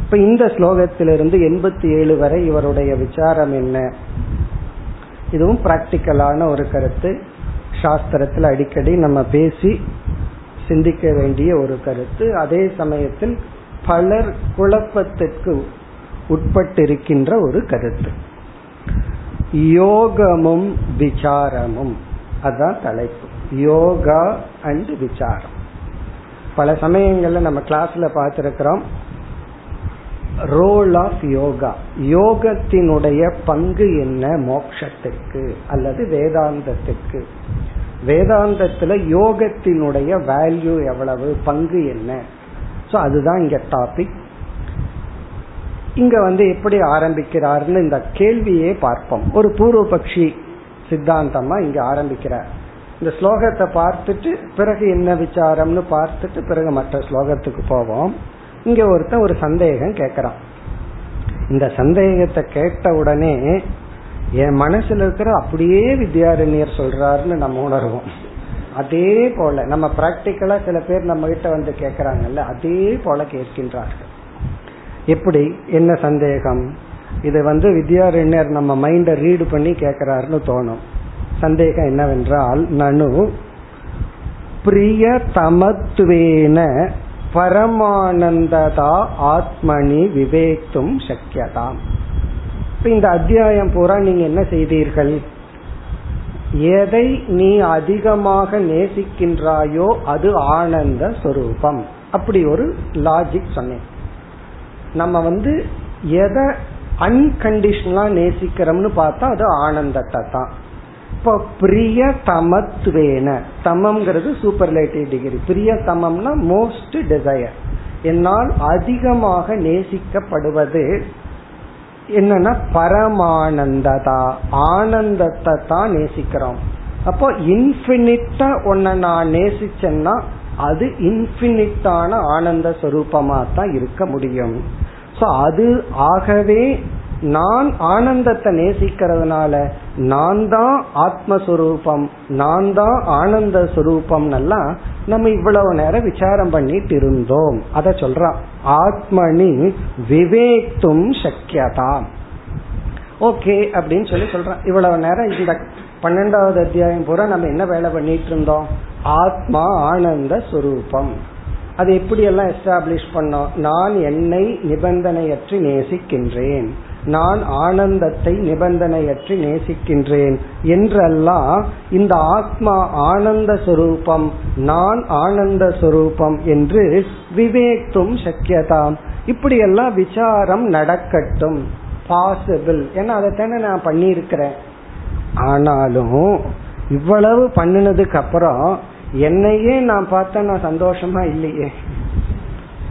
இப்ப இந்த ஸ்லோகத்திலிருந்து எண்பத்தி ஏழு வரை இவருடைய விசாரம் என்ன? இதுவும் பிராக்டிக்கலான ஒரு கருத்து. சாஸ்திரத்தில் அடிக்கடி நம்ம பேசி சிந்திக்க வேண்டிய ஒரு கருத்து. அதே சமயத்தில் பலர் குழப்பத்திற்கு உட்பட்டிருக்கின்ற ஒரு கருத்து. யோகமும் விசாரமும். அதான் தலைப்பு. யோகா அண்ட் விசாரம். பல சமயங்கள்ல நம்ம கிளாஸ்ல பார்த்திருக்கிறோம். ரோல் ஆஃப் யோகா யோகத்தினுடைய பங்கு என்ன? மோக்ஷத்துக்கு அல்லது வேதாந்தத்துக்கு. வேதாந்தத்துல யோகத்தினுடைய வேல்யூ எவ்வளவு பங்கு என்ன? சோ அதுதான் இங்க டாபிக் இங்க வந்து எப்படி ஆரம்பிக்கிறார்னு இந்த கேள்வியே பார்ப்போம். ஒரு பூர்வ பக்ஷி சித்தாந்தமா இங்க ஆரம்பிக்கிறார். இந்த ஸ்லோகத்தை பார்த்துட்டு பிறகு என்ன விசாரம்னு பார்த்துட்டு பிறகு மற்ற ஸ்லோகத்துக்கு போவோம். இங்க ஒருத்தன் ஒரு சந்தேகம் கேட்கறான் இந்த சந்தேகத்தை கேட்ட உடனே என் மனசுல இருக்கிற அப்படியே வித்யாரண்யர் சொல்றாருன்னு நம்ம உணர்வோம். அதே போல நம்ம பிராக்டிக்கலா சில பேர் நம்ம கிட்ட வந்து கேக்குறாங்கல்ல அதே போல கேட்கின்றார்கள். எப்படி? என்ன சந்தேகம்? இது வந்து வித்யாரண்யர் நம்ம மைண்ட ரீடு பண்ணி கேக்குறாருன்னு தோணும். சந்தேகம் என்னவென்றால் நனு பிரிய தமத்துவேன பரமானந்ததா ஆத்மனி விவேக்தும் சக்கியதாம் இந்த அத்தியாயம் பூரா நீங்க என்ன செய்தீர்கள்? எதை நீ அதிகமாக நேசிக்கின்றாயோ அது ஆனந்த சொரூபம். அப்படி ஒரு லாஜிக் சொன்னேன். நம்ம வந்து எதை அன்கண்டிஷனலா நேசிக்கிறோம்னு பார்த்தா அது ஆனந்தத்தை தான். இப்போ பிரிய தமத்துவேன தமம்ங்கிறது சூப்பர்லேட்டிவ் டிகிரி பிரிய தமம்னா மோஸ்ட் டிசையர் என்னால் அதிகமாக நேசிக்கப்படுவது என்னன்னா பரமானந்ததா ஆனந்தத்தை தான் நேசிக்கிறோம். அப்போ இன்பினிட்டா உன்னை நான் நேசிச்சேன்னா அது இன்பினிட்டான ஆனந்த சொரூபமா தான் இருக்க முடியும். சோ அது ஆகவே நான் ஆனந்தத்தை நேசிக்கிறதுனால நான் தான் ஆத்மஸ்வரூபம் நான் தான் ஆனந்த சுரூபம் எல்லாம் நம்ம இவ்வளவு நேரம் விசாரம் பண்ணிட்டு இருந்தோம். அத சொல்றான் ஆத்மனி விவேக்தும் சக்கியதாம் ஓகே அப்படின்னு சொல்லி சொல்றான் இவ்வளவு நேரம் இந்த பன்னெண்டாவது அத்தியாயம் பூரா நம்ம என்ன வேலை பண்ணிட்டு இருந்தோம்? ஆத்மா ஆனந்த சுரூபம் அது எப்படி எல்லாம் எஸ்டாப்ளிஷ் பண்ணோம்? நான் என்னை நிபந்தனையற்றி நேசிக்கின்றேன். நான் ஆனந்தத்தை நிபந்தனையற்றி நேசிக்கின்றேன் என்றெல்லாம் இந்த ஆத்மா ஆனந்த சுரூபம் நான் ஆனந்த சுரூபம் என்று விவேக்தும் சக்கியதாம். இப்படியெல்லாம் விசாரம் நடக்கட்டும். பாசிபிள் ஏன்னா அதைத்தானே நான் பண்ணியிருக்கிறேன். ஆனாலும் இவ்வளவு பண்ணினதுக்கு அப்புறம் என்னையே நான் பார்த்தா நான் சந்தோஷமா இல்லையே.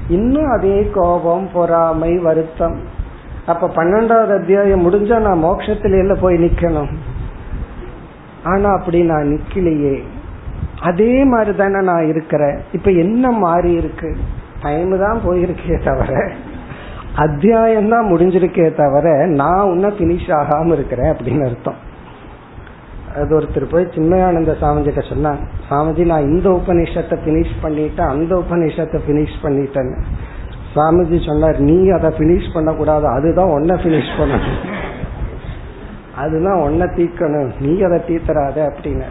இன்னும் அதே கோபம் பொறாமை வருத்தம். அப்ப பன்னெண்டாவது அத்தியாயம் முடிஞ்சா நான் மோட்சத்தில போய் நிக்கணும். ஆனா அப்படி நான் நிக்கலையே. அதே மாதிரி தானே நான் இருக்கிறேன். இப்ப என்ன மாறி இருக்கு? டைம் தான் போயிருக்கே தவிர அத்தியாயம் தான் முடிஞ்சிருக்கே தவிர நான் உன்ன பினிஷ் ஆகாம இருக்கிறேன் அப்படின்னு அர்த்தம். அது ஒருத்தர் போய் சின்மயானந்த சாமிஜிட்ட சொன்னாங்க சாமிஜி நான் இந்த உபநிஷத்தை பினிஷ் பண்ணிட்டேன் அந்த உபநிஷத்தை பினிஷ் பண்ணிட்டேன்னு. சாமிஜி சொன்னார் நீ அதை பினிஷ் பண்ண கூடாது அதுதான் ஒன்ன பினிஷ் பண்ணணும். அதுதான் ஒன்ன தீக்கணும் நீ அதை தீத்துறாத அப்படின்னு.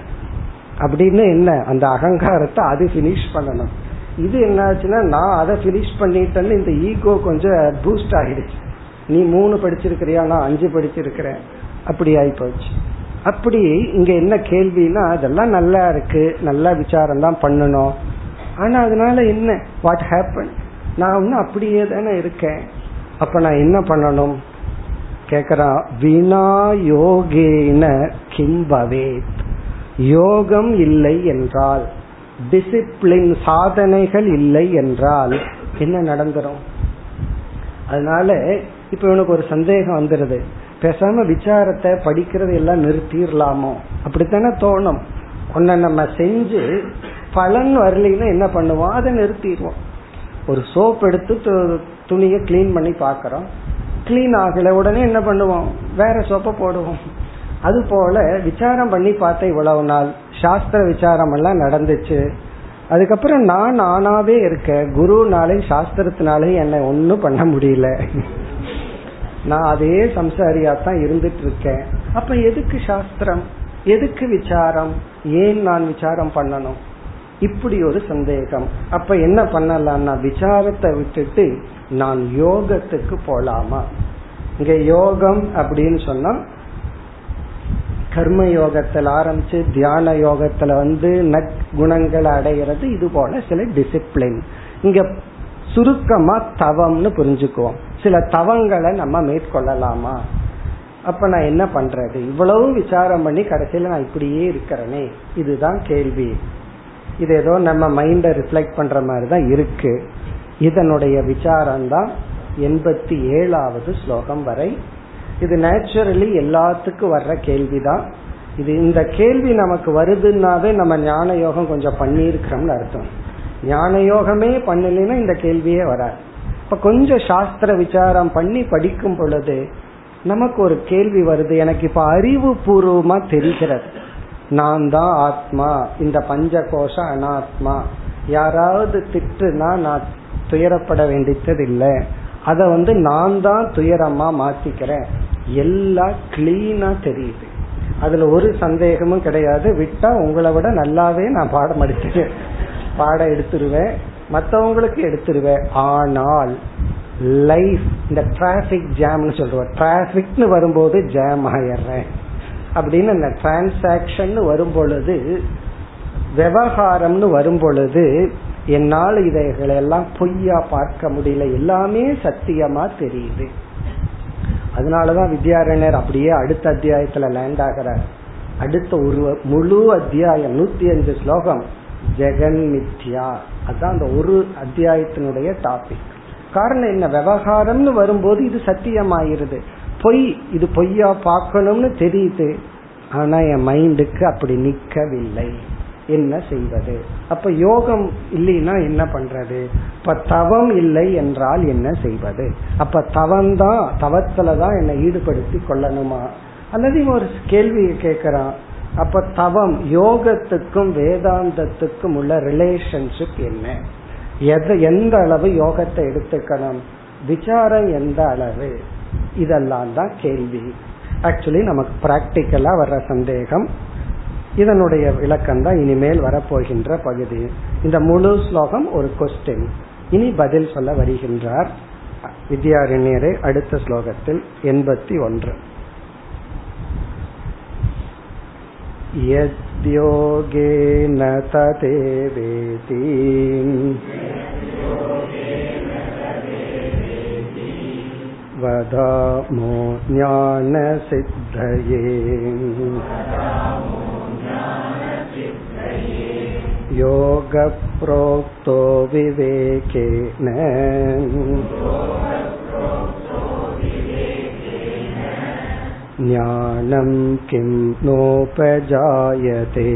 அப்படின்னு என்ன? அந்த அகங்காரத்தை அது பினிஷ் பண்ணணும். இது என்னாச்சுன்னா நான் அதை பினிஷ் பண்ணிட்டேன்னு இந்த ஈகோ கொஞ்சம் பூஸ்ட் ஆகிடுச்சு. நீ மூணு படிச்சிருக்கிறியா? நான் அஞ்சு படிச்சிருக்கிறேன். அப்படி ஆகி போச்சு அப்படி இங்க என்ன கேள்வினா அதெல்லாம் நல்லா இருக்கு. நல்லா விசாரம் தான் பண்ணணும். ஆனா அதனால என்ன? வாட் ஹேப்பன் நான் இன்னும் அப்படியே தானே இருக்கேன். அப்ப நான் என்ன பண்ணணும்? கேக்குறான் வினா யோகேன கிம்பவேத். யோகம் இல்லை என்றால் டிசிப்ளின் சாதனைகள் இல்லை என்றால் என்ன நடந்துரும்? அதனால இப்ப இவனுக்கு ஒரு சந்தேகம் வந்துருது. பேசாம விசாரத்தை படிக்கிறது எல்லாம் நிறுத்திடலாமோ அப்படித்தானே தோணும். ஒன்ன நம்ம செஞ்சு பலன் வரலைன்னா என்ன பண்ணுவோம்? அதை நிறுத்திடுவோம். ஒரு சோப் எடுத்து துணியை கிளீன் பண்ணி பாக்கிறோம் கிளீன் ஆகல உடனே என்ன பண்ணுவோம்? வேற சோப்பை போடுவோம். அது போல விசாரம் பண்ணி பார்த்த இவ்வளவு நாள். சாஸ்திர விசாரம் எல்லாம் நடந்துச்சு. அதுக்கப்புறம் நான் நானாவே இருக்க குருனாலையும் சாஸ்திரத்தினாலையும் என்னை ஒன்னும் பண்ண முடியல. நான் அதே சம்சாரியா தான் இருந்துட்டு இருக்கேன் அப்ப எதுக்கு சாஸ்திரம்? எதுக்கு விசாரம்? ஏன் நான் விசாரம் பண்ணணும்? இப்படி ஒரு சந்தேகம். அப்ப என்ன பண்ணலாம்னா விசாரத்தை விட்டுட்டு நான் யோகத்துக்கு போலாமா? இங்க யோகம் அப்படின்னு சொன்னா கர்ம யோகத்தில் ஆரம்பிச்சு தியான யோகத்துல வந்து நற்குணங்களை அடைகிறது இது போல சில டிசிப்ளின் இங்க சுருக்கமா தவம்னு புரிஞ்சுக்குவோம். சில தவங்களை நம்ம மேற்கொள்ளலாமா? அப்ப நான் என்ன பண்றது? இவ்வளவு விசாரம் பண்ணி கடைசியில நான் இப்படியே இருக்கிறேனே. இதுதான் கேள்வி. இது ஏதோ நம்ம மைண்ட ரிஃப்ளெக்ட் பண்ற மாதிரி தான் இருக்கு. இதனுடைய விசாரம் தான் எண்பத்தி ஏழாவது ஸ்லோகம் வரை. இது நேச்சுரலி எல்லாத்துக்கும் வர்ற கேள்விதான். இது இந்த கேள்வி நமக்கு வருதுன்னாவே நம்ம ஞான யோகம் கொஞ்சம் பண்ணியிருக்கிறோம்னு அர்த்தம். ஞான யோகமே பண்ணலைன்னா இந்த கேள்வியே வராது. இப்ப கொஞ்சம் சாஸ்திர விசாரம் பண்ணி படிக்கும் பொழுது நமக்கு ஒரு கேள்வி வருது. எனக்கு இப்ப அறிவு பூர்வமா தெரிகிறது. நான் தான் ஆத்மா. இந்த பஞ்ச கோஷ அனாத்மா. யாராவது திட்டுனா நான் துயரப்பட வேண்டியது இல்லை அதை வந்து நான் தான் துயரமா மாத்திக்கிறேன். எல்லாம் கிளீனா தெரியுது. அதுல ஒரு சந்தேகமும் கிடையாது. விட்டா உங்களை விட நல்லாவே நான் பாடம் எடுத்துருவேன். பாடம் எடுத்துருவேன். மற்றவங்களுக்கு எடுத்துருவேன். ஆனால் லைஃப் இந்த டிராபிக் ஜாம்னு சொல்றோம். டிராபிக்னு வரும்போது ஜாம் ஆயிடுறேன். அப்படின்னு இந்த டிரான்சாக்சன் வரும் பொழுது விவகாரம்னு வரும் பொழுது என்னால் இதைகளெல்லாம் பொய்யா பார்க்க முடியல. எல்லாமே சத்தியமா தெரியுது. அதனாலதான் வித்யாரண்யர் அப்படியே அடுத்த அத்தியாயத்துல லேண்ட் ஆகிறார். அடுத்த ஒரு முழு அத்தியாயம் நூத்தி அஞ்சு ஸ்லோகம் ஜெகன் மித்யா. அதுதான் அந்த ஒரு அத்தியாயத்தினுடைய டாபிக் காரணம் என்ன? விவகாரம்னு வரும்போது இது சத்தியமாயிருது. பொய் இது பொய்யா பார்க்கணும்னு தெரியுது. ஆனா என் மைண்டுக்கு அப்படி நிக்கவில்லை. என்ன செய்வது? அப்ப யோகம் இல்லைன்னா என்ன பண்றது? இப்ப தவம் இல்லை என்றால் என்ன செய்வது? அப்ப தவம் தான் தவத்துலதான் என்னை ஈடுபடுத்தி கொள்ளணுமா? அல்லது ஒரு கேள்வியை கேட்கிறான். அப்ப தவம் யோகத்துக்கும் வேதாந்தத்துக்கும் உள்ள ரிலேஷன்ஷிப் என்ன? எது எந்த அளவு யோகத்தை எடுத்துக்கணும்? விசாரம் எந்த அளவு? இதெல்லாம் தான் கேள்வி ஆக்சுவலி நமக்கு பிராக்டிக்கலா வர்ற சந்தேகம் இதனுடைய விளக்கம் தான் இனிமேல் வரப்போகின்ற பகுதி இந்த முழு ஸ்லோகம் ஒரு கொஸ்டின் இனி பதில் சொல்ல வருகின்றார் வித்யாரண்யரே அடுத்த ஸ்லோகத்தில் எண்பத்தி ஒன்று यद्योगेन तदेवेति वदामो ज्ञानसिद्धये योगप्रोक्तो विवेकेन ज्ञानं किं नोपजायते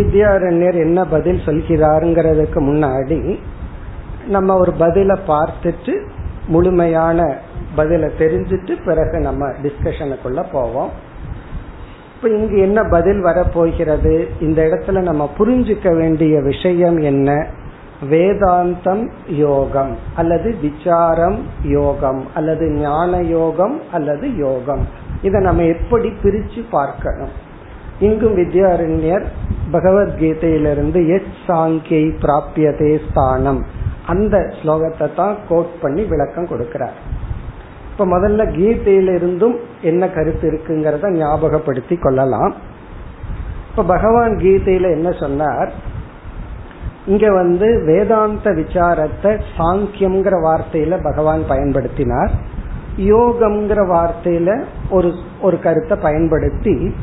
வித்யாரண்யர் என்ன பதில் சொல்கிறாருங்கிறதுக்கு முன்னாடி நம்ம ஒரு பதில பார்த்துட்டு முழுமையான பதில தெரிஞ்சுட்டு பிறகு நம்ம டிஸ்கஷனுக்குள்ள போவோம். இப்ப இங்கு என்ன பதில் வரப்போகிறது? இந்த இடத்துல நம்ம புரிஞ்சுக்க வேண்டிய விஷயம் என்ன? வேதாந்தம் யோகம் அல்லது விசாரம் யோகம் அல்லது ஞான யோகம் அல்லது யோகம். இதை நம்ம எப்படி பிரிச்சு பார்க்கணும்? இங்கும் வித்யாரண்யர் பகவத்கீதையிலிருந்து எச் சாங்கியை பிராபியதே ஸ்தானம். அந்த ஸ்லோகத்தை தான் கோட் பண்ணி விளக்கம் கொடுக்கிறார். இப்ப முதல்ல கீதையிலிருந்தும் என்ன கருத்து இருக்குங்கிறத ஞாபகப்படுத்தி கொள்ளலாம். இப்ப பகவான் கீதையில என்ன சொன்னார்? இங்க வந்து வேதாந்த விசாரத்தை சாங்கியம்ங்கிற வார்த்தையில பகவான் பயன்படுத்தினார். யோகம்ங்கிற வார்த்தையில ஒரு ஒரு கருத்தை பயன்படுத்தி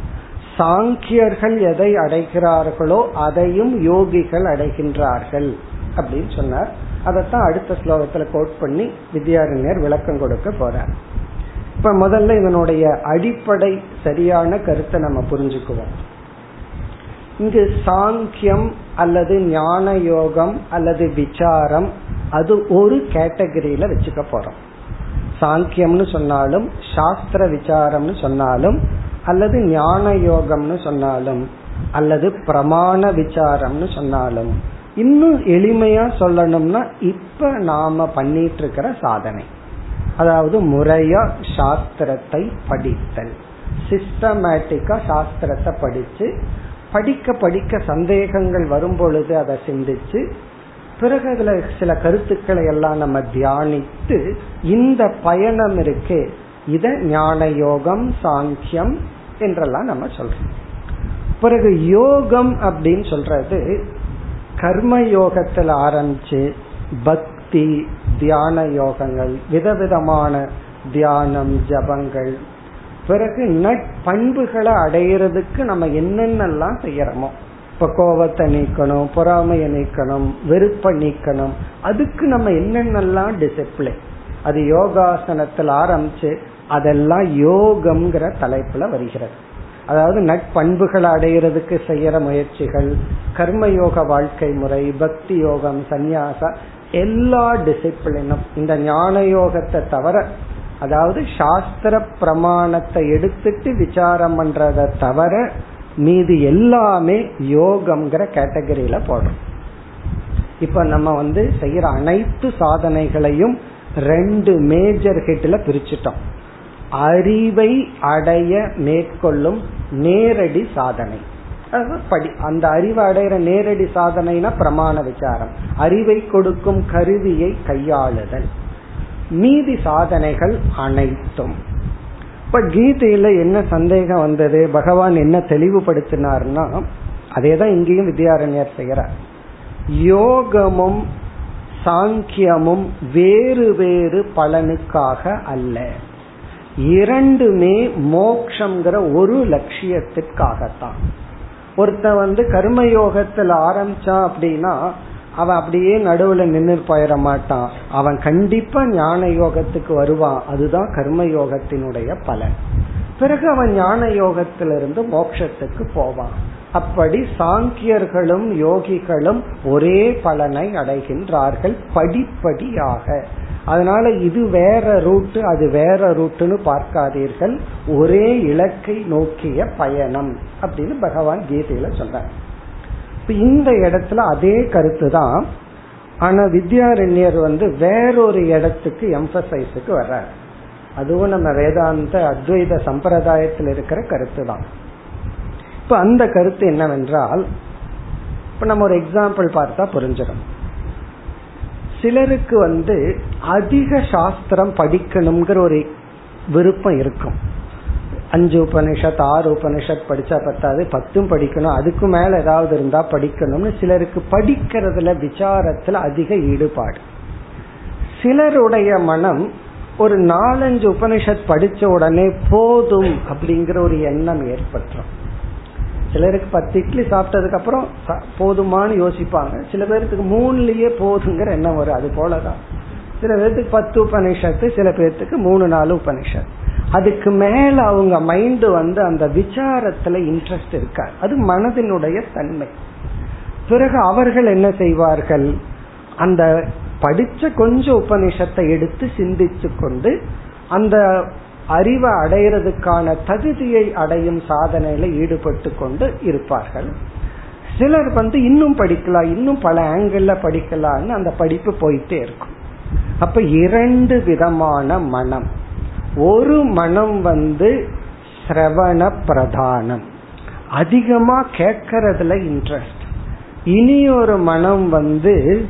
சாங்கியர்கள் எதை அடைகிறார்களோ அதையும் யோகிகள் அடைகின்றார்கள் அப்படின்னு சொன்னார். அதைத்தான் அடுத்த ஸ்லோகத்துல கோட் பண்ணி வித்யாரண்யர் விளக்கம் கொடுக்க போறார். இப்ப முதல்ல இதனுடைய அடிப்படை சரியான கருத்தை நம்ம புரிஞ்சுக்குவோம். இங்கு சாங்கியம் அல்லது ஞான யோகம் அல்லது விசாரம் அது ஒரு கேட்டகரியில வச்சுக்க போறோம். சாங்கியம்னு சொன்னாலும் சாஸ்திர விசாரம்னு சொன்னாலும் அல்லது ஞான யோகம்னு சொன்னாலும் அல்லது பிரமாண விசாரம்னு சொன்னாலும் இன்னும் எளிமையா சொல்லணும்னா இப்ப நாம பண்ணிட்டு இருக்கிற சாதனை. அதாவது முறையா சாஸ்திரத்தை படித்தல். சிஸ்டமேட்டிக்கா சாஸ்திரத்தை படிச்சு படிக்க படிக்க சந்தேகங்கள் வரும் பொழுது அதை சிந்திச்சு பிறகு அதுல சில கருத்துக்களை எல்லாம் நம்ம தியானித்து இந்த பயணம் இருக்கு இத ஞான யோகம் சாங்கியம் என்றெல்லாம் நம்ம சொல்றோம். பிறகு யோகம் அப்படின்னு சொல்றது கர்ம யோகத்தில் ஆரம்பிச்சு பக்தி தியான யோகங்கள் விதவிதமான தியானம் ஜபங்கள். பிறகு நட்பண்புகளை அடையிறதுக்கு நம்ம என்னென்னலாம் செய்யறோமோ. இப்ப கோபத்தை நீக்கணும் பொறாமையை நீக்கணும் வெறுப்பை நீக்கணும் அதுக்கு நம்ம என்னென்னலாம் டிசிப்ளின் அது யோகாசனத்தில் ஆரம்பிச்சு அதெல்லாம் யோகம்ங்கிற தலைப்புல வருகிறது. அதாவது நட்பண்புகளை அடையிறதுக்கு செய்யற முயற்சிகள் கர்மயோக வாழ்க்கை முறை பக்தி யோகம் சந்நியாசா எல்லா டிசிப்ளினும் இந்த ஞான யோகத்தை தவிர அதாவது சாஸ்திர பிரமாணத்தை எடுத்துட்டு விசாரம் பண்றதை தவிர மீது எல்லாமே யோகம்ங்கிற கேட்டகரியில போடுறோம். இப்ப நம்ம வந்து செய்யற அனைத்து சாதனைகளையும் ரெண்டு மேஜர் ஹிட்ல பிரிச்சுட்டோம். அறிவை அடைய மேற்கொள்ளும் நேரடி சாதனை. படி அந்த அறிவை அடைகிற நேரடி சாதனைனா பிரமாண விசாரம். அறிவை கொடுக்கும் கருவியை கையாளுதல். மீதி சாதனைகள் அனைத்தும். இப்ப கீதையில என்ன சந்தேகம் வந்தது? பகவான் என்ன தெளிவுபடுத்தினார்னா அதேதான் இங்கேயும் வித்யாரண்யர் செய்யறார் யோகமும் சாங்கியமும் வேறு வேறு பலனுக்காக அல்ல. இரண்டுமே மோக்ஷங்கிற ஒரு லட்சியத்திற்காகத்தான். ஒருத்த வந்து கர்மயோகத்துல ஆரம்பிச்சான் அப்படின்னா அவன் அப்படியே நடுவுல நின்று போயிட மாட்டான். அவன் கண்டிப்பா ஞான யோகத்துக்கு வருவான். அதுதான் கர்ம யோகத்தினுடைய பலன். பிறகு அவன் ஞான யோகத்திலிருந்து மோட்சத்துக்கு போவான். அப்படி சாங்கியர்களும் யோகிகளும் ஒரே பலனை அடைகின்றார்கள் படிப்படியாக. அதனால இது வேற ரூட்டு அது வேற ரூட்டுன்னு பார்க்காதீர்கள். ஒரே இலக்கை நோக்கிய பயணம் அப்படின்னு பகவான் கீதையில சொல்றார். இந்த இடத்துல அதே கருத்து தான். ஆனா வித்யாரண்யர் வந்து வேறொரு இடத்துக்கு எம்பசைஸுக்கு வர்றார். அதுவும் நம்ம வேதாந்த அத்வைத சம்பிரதாயத்தில் இருக்கிற கருத்து தான். இப்ப அந்த கருத்து என்னவென்றால் இப்ப நம்ம ஒரு எக்ஸாம்பிள் பார்த்தா புரிஞ்சிடும். சிலருக்கு வந்து அதிக சாஸ்திரம் படிக்கணுங்கிற ஒரு விருப்பம் இருக்கும். அஞ்சு உபனிஷத் ஆறு உபனிஷத் படிச்சா பத்தாது பத்தும் படிக்கணும். அதுக்கு மேல ஏதாவது இருந்தா படிக்கணும்னு சிலருக்கு படிக்கிறதுல விசாரத்துல அதிக ஈடுபாடு. சிலருடைய மனம் ஒரு நாலஞ்சு உபனிஷத் படிச்ச உடனே போதும் அப்படிங்கிற ஒரு எண்ணம் ஏற்பட்டுரும். சிலருக்கு பத்து இட்லி சாப்பிட்டதுக்கு அப்புறம் போதுமான்னு யோசிப்பாங்க. சில பேர்த்துக்கு மூணுலயே போதுங்கிற எண்ணம் வரும். அது போலதான். சில பேர்த்துக்கு பத்து உபனிஷத்து சில பேர்த்துக்கு மூணு நாலு உபனிஷத் அதுக்கு மேல அவங்க மைண்ட் வந்து அந்த விசாரத்துல இன்ட்ரெஸ்ட் இருக்காது. அது மனதினுடைய தன்மை. பிறகு அவர்கள் என்ன செய்வார்கள்? அந்த படிச்ச கொஞ்சம் உபனிஷத்தை எடுத்து சிந்திச்சு கொண்டு அந்த அறிவை அடையிறதுக்கான தகுதியை அடையும் சாதனையில ஈடுபட்டு கொண்டு இருப்பார்கள். சிலர் வந்து இன்னும் படிக்கலாம் இன்னும் பல ஆங்கிள் படிக்கலாம்னு அந்த படிப்பு போயிட்டே இருக்கும். அப்ப இரண்டு விதமான மனம். ஒரு மனம் வந்து சிரவண பிரதானம். அதிகமா கேட்கறதுல இன்ட்ரெஸ்ட் இனி ஒரு மனம் வந்து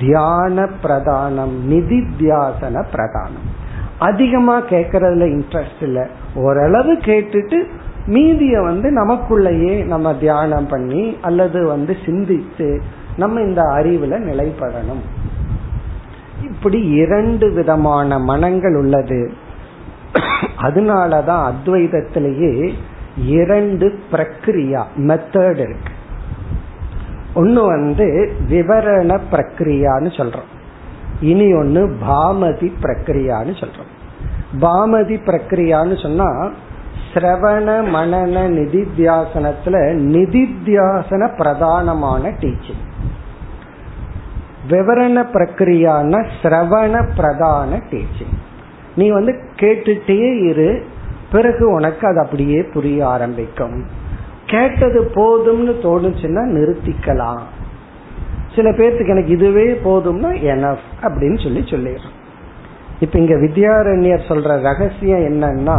தியான பிரதானம் நிதித்தியாசன பிரதானம். அதிகமா கேட்கறதுல இன்ட்ரெஸ்ட் இல்ல. ஓரளவு கேட்டுட்டு மீதிய வந்து நமக்குள்ளேயே நம்ம தியானம் பண்ணி அல்லது வந்து சிந்தித்து நம்ம இந்த அறிவுல நிலைப்படணும் இப்படி இரண்டு விதமான மனங்கள் உள்ளது. அதனாலதான் அத்வைதத்திலேயே இரண்டு பிரக்ரியா மெத்தட் இருக்கு. ஒன்னு வந்து விவரண பிரக்ரியான்னு சொல்றோம். இனி ஒன்னு பாமதி பிரக்ரியான்னு சொல்றோம். பாமதி பிரக்ரியான்னு சொன்னா சிரவண மனன நிதித்தியாசனத்துல நிதித்தியாசன பிரதானமான டீச்சிங் விவரண பிரக்ரியான சிரவண பிரதான டீச்சிங் நீ வந்து கேட்டுட்டே இரு பிறகு உனக்கு அது அப்படியே புரிய ஆரம்பிக்கும். கேட்டது போதும்னு தோணுச்சுன்னா நிறுத்திக்கலாம். சில பேர்த்துக்கு எனக்கு இதுவே போதும்னா எனஃப் அப்படின்னு சொல்லி சொல்லிடுறோம். இப்ப இங்க வித்யாரண்யர் சொல்ற ரகசியம் என்னன்னா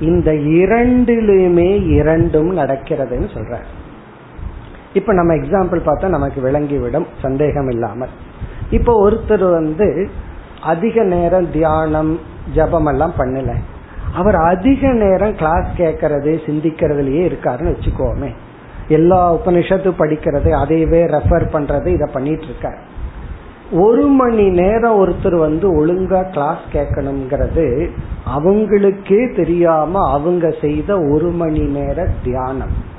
இந்த இரண்டிலுமே இரண்டும் நடக்கிறதுன்னு சொல்ற இப்ப நம்ம எக்ஸாம்பிள் பார்த்தா நமக்கு விளங்கிவிடும் சந்தேகம் இல்லாமல். இப்போ ஒருத்தர் வந்து அதிக நேரம் தியானம் ஜபம் எல்லாம் பண்ணல. அவர் அதிக நேரம் கிளாஸ் கேட்கறது சிந்திக்கிறதுலயே இருக்காருன்னு வச்சுக்கோமே. எல்லா உபனிஷத்து படிக்கிறது அதையவே ரெஃபர் பண்றது இதை பண்ணிட்டு இருக்க ஒரு மணி நேரம் ஒருத்தர் வந்து ஒழுங்கா கிளாஸ் கேட்கணுங்கிறது அவங்களுக்கே தெரியாம அவங்க செய்த ஒரு மணி நேர தியானம்.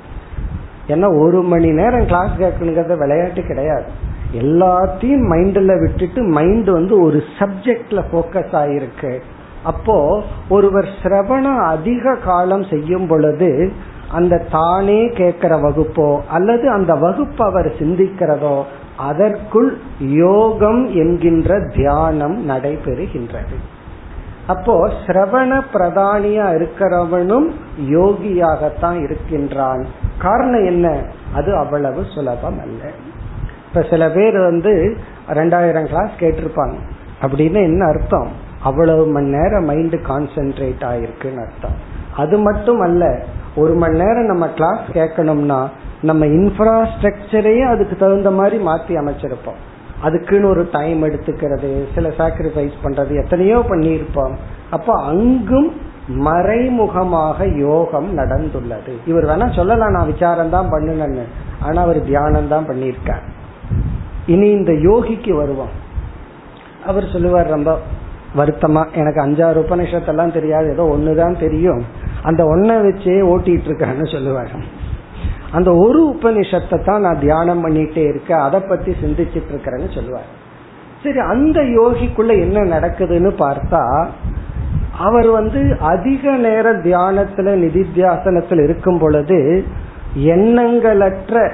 ஏன்னா ஒரு மணி நேரம் கிளாஸ் கேட்கணுங்கிறது விளையாட்டு கிடையாது. எல்லாத்தையும் மைண்ட்ல விட்டுட்டு மைண்ட் வந்து ஒரு சப்ஜெக்ட்ல போக்கஸ் ஆயிருக்கு. அப்போ ஒருவர் சிரவணம் அதிக காலம் செய்யும் பொழுது அந்த தானே கேட்கிற வகுப்போ அல்லது அந்த வகுப்பு அவர் சிந்திக்கிறதோ அதற்குள் யோகம் என்கின்ற தியானம் நடைபெறுகின்றது. அப்போ சிரவண பிரதானியா இருக்கிறவனும் யோகியாகத்தான் இருக்கின்றான். காரணம் என்ன? அது அவ்வளவு சுலபம் அல்ல இப்ப சில பேர் வந்து ரெண்டாயிரம் கிளாஸ் கேட்டிருப்பாங்க. அப்படின்னு என்ன அர்த்தம்? அவ்வளவு மணி நேரம் மைண்ட் கான்சென்ட்ரேட் ஆயிருக்குன்னு அர்த்தம். அது மட்டும் அல்ல ஒரு மணி நேரம் நம்ம கிளாஸ் கேட்கணும்னா நம்ம இன்ஃப்ராஸ்ட்ரக்சரையே அதுக்கு தகுந்த மாதிரி மாத்தி அமைச்சிருப்போம். அதுக்குன்னு ஒரு டைம் எடுத்துக்கிறது சில சாக்ரிஃபைஸ் பண்றது எத்தனையோ பண்ணியிருப்போம். அப்போ அங்கும் மறைமுகமாக யோகம் நடந்துள்ளது. இவர் வேணா சொல்லலாம் நான் விசாரம் தான் பண்ணுனேன்னு. ஆனா அவர் தியானம் தான் பண்ணியிருக்கார். இனி இந்த யோகிக்கு வருவோம். அவர் சொல்லுவார் ரொம்ப வருத்தமா எனக்கு அஞ்சாறு உபநிஷத்தெல்லாம் தெரியாது ஏதோ ஒண்ணுதான் தெரியும். அந்த ஒன்ன வச்சே ஓட்டிட்டு இருக்கான்னு சொல்லுவாங்க அந்த ஒரு உபனிஷத்தை தான் நான் தியானம் பண்ணிட்டே இருக்கேன் அதை பத்தி சிந்திச்சிட்டு இருக்கிறேன்னு சொல்லுவார். சரி அந்த யோகிக்குள்ள என்ன நடக்குதுன்னு பார்த்தா அவர் வந்து அதிக நேர தியானத்துல நிதித்தியாசனத்தில் இருக்கும் பொழுது எண்ணங்களற்ற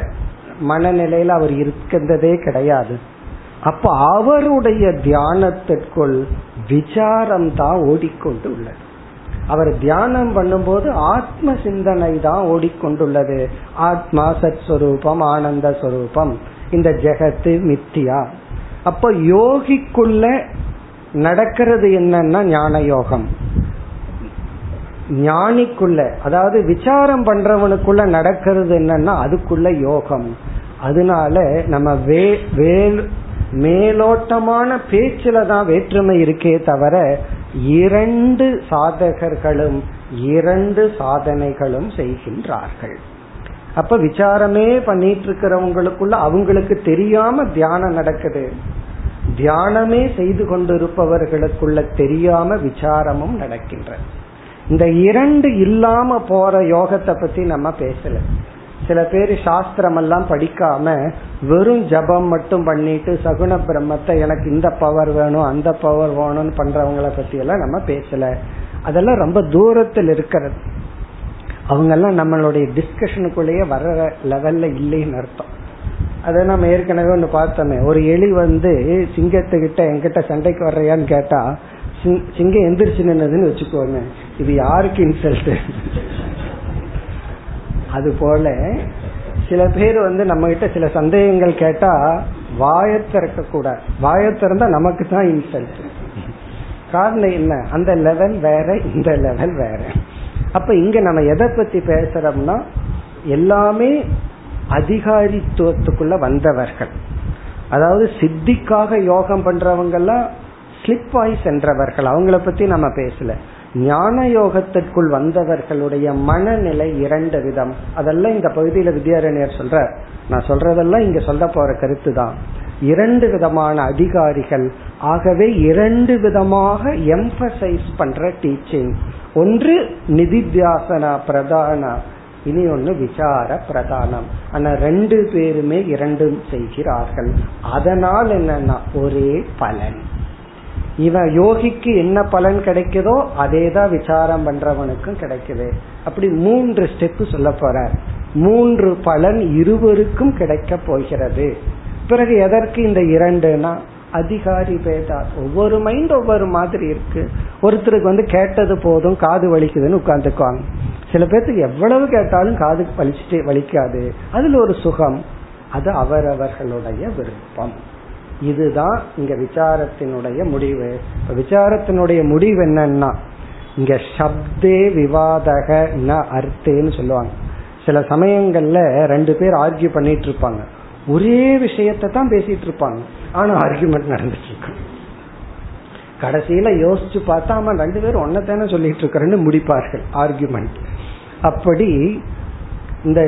மனநிலையில அவர் இருக்கின்றதே கிடையாது. அப்ப அவருடைய தியானத்திற்குள் விசாரம் தான் ஓடிக்கொண்டு உள்ளது. அவர் தியானம் பண்ணும்போது ஆத்ம சிந்தனை தான் ஓடிக்கொண்டுள்ளது. ஆத்மா சத் ஸ்வரூபம் ஆனந்த ஸ்வரூபம். இந்த ஜெகத்து மித்தியா. அப்ப யோகிக்குள்ள நடக்கிறது என்னன்னா ஞான யோகம். ஞானிக்குள்ள அதாவது விசாரம் பண்றவனுக்குள்ள நடக்கிறது என்னன்னா அதுக்குள்ள யோகம். அதனால நம்ம வே வேல் மேலோட்டமான பேச்சுல தான் வேற்றுமை இருக்கே தவிர இரண்டு சாதகர்களும் இரண்டு சாதனைகளும் செய்கின்றார்கள். அப்ப விசாரமே பண்ணிட்டு இருக்கிறவங்களுக்குள்ள அவங்களுக்கு தெரியாம தியானம் நடக்குது. தியானமே செய்து கொண்டிருப்பவர்களுக்குள்ள தெரியாம விசாரமும் நடக்கின்றது இந்த இரண்டு இல்லாம போற யோகத்தை பத்தி நம்ம பேசல. சில பேர் சாஸ்திரம் எல்லாம் படிக்காம வெறும் ஜபம் மட்டும் பண்ணிட்டு சகுன பிரம்மத்தை எனக்கு இந்த பவர் வேணும் அந்த பவர் வேணும்னு பண்றவங்கள பத்தி எல்லாம் நம்ம பேசல. அதெல்லாம் ரொம்ப தூரத்தில் இருக்கிறது. அவங்க எல்லாம் நம்மளுடைய டிஸ்கஷனுக்குள்ளேயே வர்ற லெவல்ல இல்லைன்னு அர்த்தம். அதை நம்ம ஏற்கனவே ஒன்று பார்த்தோமே. ஒரு எலி வந்து சிங்கத்துக்கிட்ட எங்கிட்ட சண்டைக்கு வர்றையான்னு கேட்டா சிங்கம் எந்திரிச்சு நின்னதுன்னு வச்சுக்கோங்க இது யாருக்கு இன்சல்ட் அது போல சில பேர் வந்து நம்ம கிட்ட சில சந்தேகங்கள் கேட்டா வாய திறக்க கூடாது வாய திறந்தா நமக்கு தான் இன்சல்ட் காரணம் என்ன? அந்த லெவல் வேற இந்த லெவல் வேற. அப்ப இங்க நம்ம எதை பத்தி பேசுறோம்னா எல்லாமே அதிகாரித்துவத்துக்குள்ள வந்தவர்கள். அதாவது சித்திக்காக யோகம் பண்றவங்க எல்லாம் ஸ்லிப் ஆகி சென்றவர்கள். அவங்கள பத்தி நம்ம பேசல. ஞான யோகத்திற்குள் வந்தவர்களுடைய மனநிலை இரண்டு விதம். அதெல்லாம் இந்த பகுதியில வித்யாரண்யர் சொல்ற நான் சொல்றதெல்லாம் இங்க சொல்ல போற கருத்து தான் இரண்டு விதமான அதிகாரிகள் ஆகவே இரண்டு விதமாக எம்பசைஸ் பண்ற டீச்சிங் ஒன்று நிதித்தியாசனா பிரதானா இனி ஒன்று விசார பிரதானம். ஆனா ரெண்டு பேருமே இரண்டும் செய்கிறார்கள். அதனால் என்னன்னா ஒரே பலன். இவன் யோகிக்கு என்ன பலன் கிடைக்குதோ அதே தான் விசாரம் பண்றவனுக்கும் கிடைக்குது. அப்படி மூன்று ஸ்டெப் சொல்ல போற. மூன்று பலன் இருவருக்கும் கிடைக்க போகிறது. பிறகு எதற்கு இந்த இரண்டுனா அதிகாரி பேதா. ஒவ்வொரு மைண்ட் ஒவ்வொரு மாதிரி இருக்கு. ஒருத்தருக்கு வந்து கேட்டது போதும் காது வலிக்குதுன்னு உட்காந்துக்குவாங்க சில பேர்த்துக்கு எவ்வளவு கேட்டாலும் காது வலிச்சுட்டு வலிக்காது. அதுல ஒரு சுகம். அது அவரவர்களுடைய விருப்பம். இதுதான் இங்க விசாரத்தினுடைய முடிவு. விசாரத்தினுடைய முடிவு என்னன்னா இங்க சப்தே விவாதக ந அர்த்தேன்னு சொல்லுவாங்க. சில சமயங்கள்ல ரெண்டு பேர் ஆர்கியூ பண்ணிட்டு இருப்பாங்க ஒரே விஷயத்தை தான் பேசிட்டு இருப்பாங்க ஆனா ஆர்கியூமெண்ட் நடந்துட்டு இருக்கு கடைசியில யோசிச்சு பார்த்தா ரெண்டு பேரும் ஒன்னத்தானே சொல்லிட்டு இருக்கிறேன்னு முடிப்பார்கள் ஆர்கியூமெண்ட் அப்படி இந்த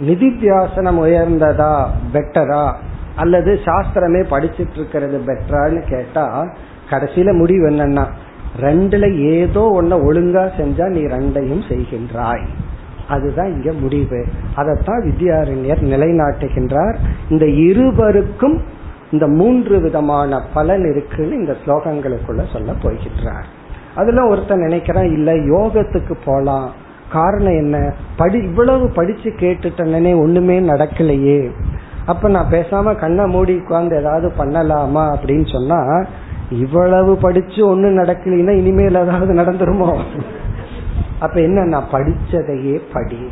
நிதித்தியாசனம் உயர்ந்ததா பெட்டரா அல்லது சாஸ்திரமே படிச்சுட்டு இருக்கிறது பெட்டரான்னு கேட்டா கடைசியில முடிவு என்னன்னா ரெண்டுல ஏதோ ஒன்ன ஒழுங்கா செஞ்சா நீ ரெண்டையும் செய்கின்றாய். அதுதான் இங்க முடிவு. அதைத்தான் வித்யாரண்யர் நிலைநாட்டுகின்றார். இந்த இருவருக்கும் இந்த மூன்று விதமான பலன் இருக்குன்னு இந்த ஸ்லோகங்களுக்குள்ள சொல்ல போகின்றார். அதுல ஒருத்தன் நினைக்கிறான் இல்ல யோகத்துக்கு போலாம். காரணம் என்ன? படி இவ்வளவு படிச்சு கேட்டுட்டனே ஒண்ணுமே நடக்கலையே. அப்ப நான் பேசாம கண்ணை மூடி உட்கார்ந்து ஏதாவது பண்ணலாமா அப்படின்னு சொன்னா இவ்வளவு படிச்சு ஒண்ணு நடக்கலைன்னா இனிமேல் ஏதாவது நடந்துருமோ? அப்ப என்ன நான் படிச்சதையே படி.